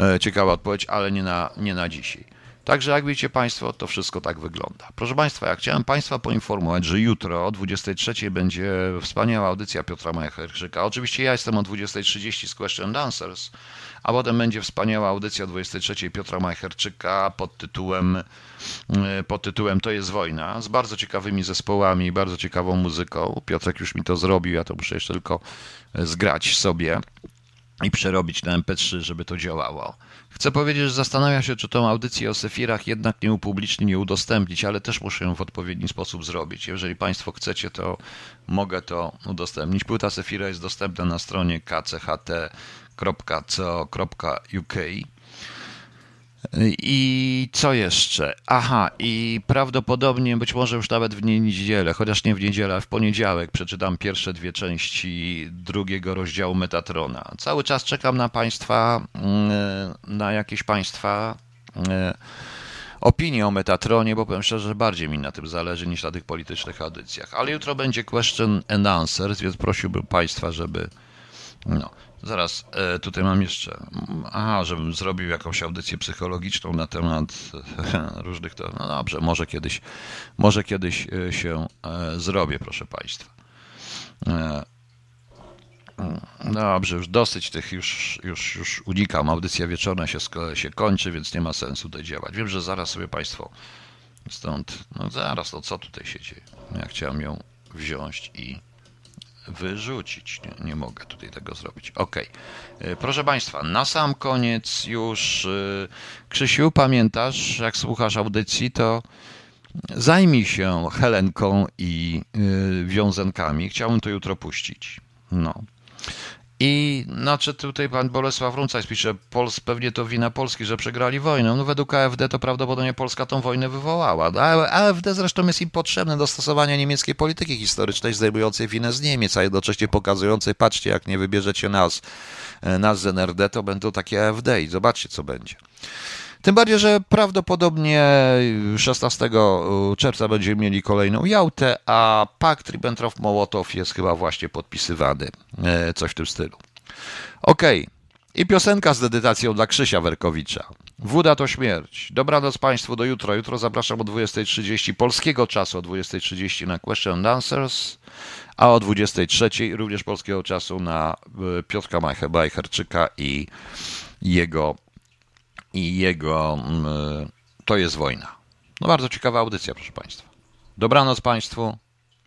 E, ciekawa odpowiedź, ale nie na, nie na dzisiaj. Także jak wiecie Państwo, to wszystko tak wygląda. Proszę Państwa, ja chciałem Państwa poinformować, że jutro o 23 będzie wspaniała audycja Piotra Majcherczyka. Oczywiście ja jestem o 20.30 z Question Answers, a potem będzie wspaniała audycja o 23 Piotra Majcherczyka pod tytułem, e, pod tytułem To jest wojna, z bardzo ciekawymi zespołami, bardzo ciekawą muzyką. Piotrek już mi to zrobił, ja to muszę jeszcze tylko zgrać sobie i przerobić na MP3, żeby to działało. Chcę powiedzieć, że zastanawiam się, czy tą audycję o Sefirach jednak nie upublicznić, nie udostępnić, ale też muszę ją w odpowiedni sposób zrobić. Jeżeli Państwo chcecie, to mogę to udostępnić. Płyta Sefira jest dostępna na stronie kcht.co.uk. I co jeszcze? Aha, i prawdopodobnie, być może już nawet w niedzielę, chociaż nie w niedzielę, w poniedziałek przeczytam pierwsze dwie części drugiego rozdziału Metatrona. Cały czas czekam na Państwa, mm, na jakieś Państwa mm, opinie o Metatronie, bo powiem szczerze, że bardziej mi na tym zależy niż na tych politycznych audycjach. Ale jutro będzie question and answers, więc prosiłbym Państwa, żeby. No. Zaraz, e, tutaj mam jeszcze. Aha, żebym zrobił jakąś audycję psychologiczną na temat [LAUGHS] różnych to. No dobrze, może kiedyś, może kiedyś e, się e, zrobię, proszę Państwa. Dobrze, już dosyć tych, już, już, już unikam. Audycja wieczorna się, się kończy, więc nie ma sensu tutaj działać. Wiem, że zaraz sobie Państwo stąd, no zaraz, no co tutaj się dzieje? Ja chciałem ją wziąć i wyrzucić. Nie, nie, mogę tutaj tego zrobić. Ok. E, proszę Państwa, na sam koniec już e, Krzysiu, pamiętasz, jak słuchasz audycji, to zajmij się Helenką i e, wiązankami. Chciałbym to jutro puścić. No. I znaczy tutaj pan Bolesław Runcajs pisze, Pols, pewnie to wina Polski, że przegrali wojnę. No według AfD to prawdopodobnie Polska tą wojnę wywołała. AfD zresztą jest im potrzebne do stosowania niemieckiej polityki historycznej, zdejmującej winę z Niemiec, a jednocześnie pokazującej, patrzcie, jak nie wybierzecie nas, e, nas z NRD, to będą takie AfD i zobaczcie, co będzie. Tym bardziej, że prawdopodobnie 16 czerwca będziemy mieli kolejną Jałtę, a pakt Ribbentrop-Mołotow jest chyba właśnie podpisywany. E, coś w tym stylu. Okej. Okay. I piosenka z dedytacją dla Krzysia Werkowicza. Wuda to śmierć. Dobranoc Państwu do jutra. Jutro zapraszam o 20.30 polskiego czasu, o 20.30 na Question and Answers, a o 23.00 również polskiego czasu na e, Piotra Majcherczyka i jego i jego mm, To jest wojna. No bardzo ciekawa audycja, proszę Państwa. Dobranoc Państwu,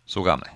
słuchamy.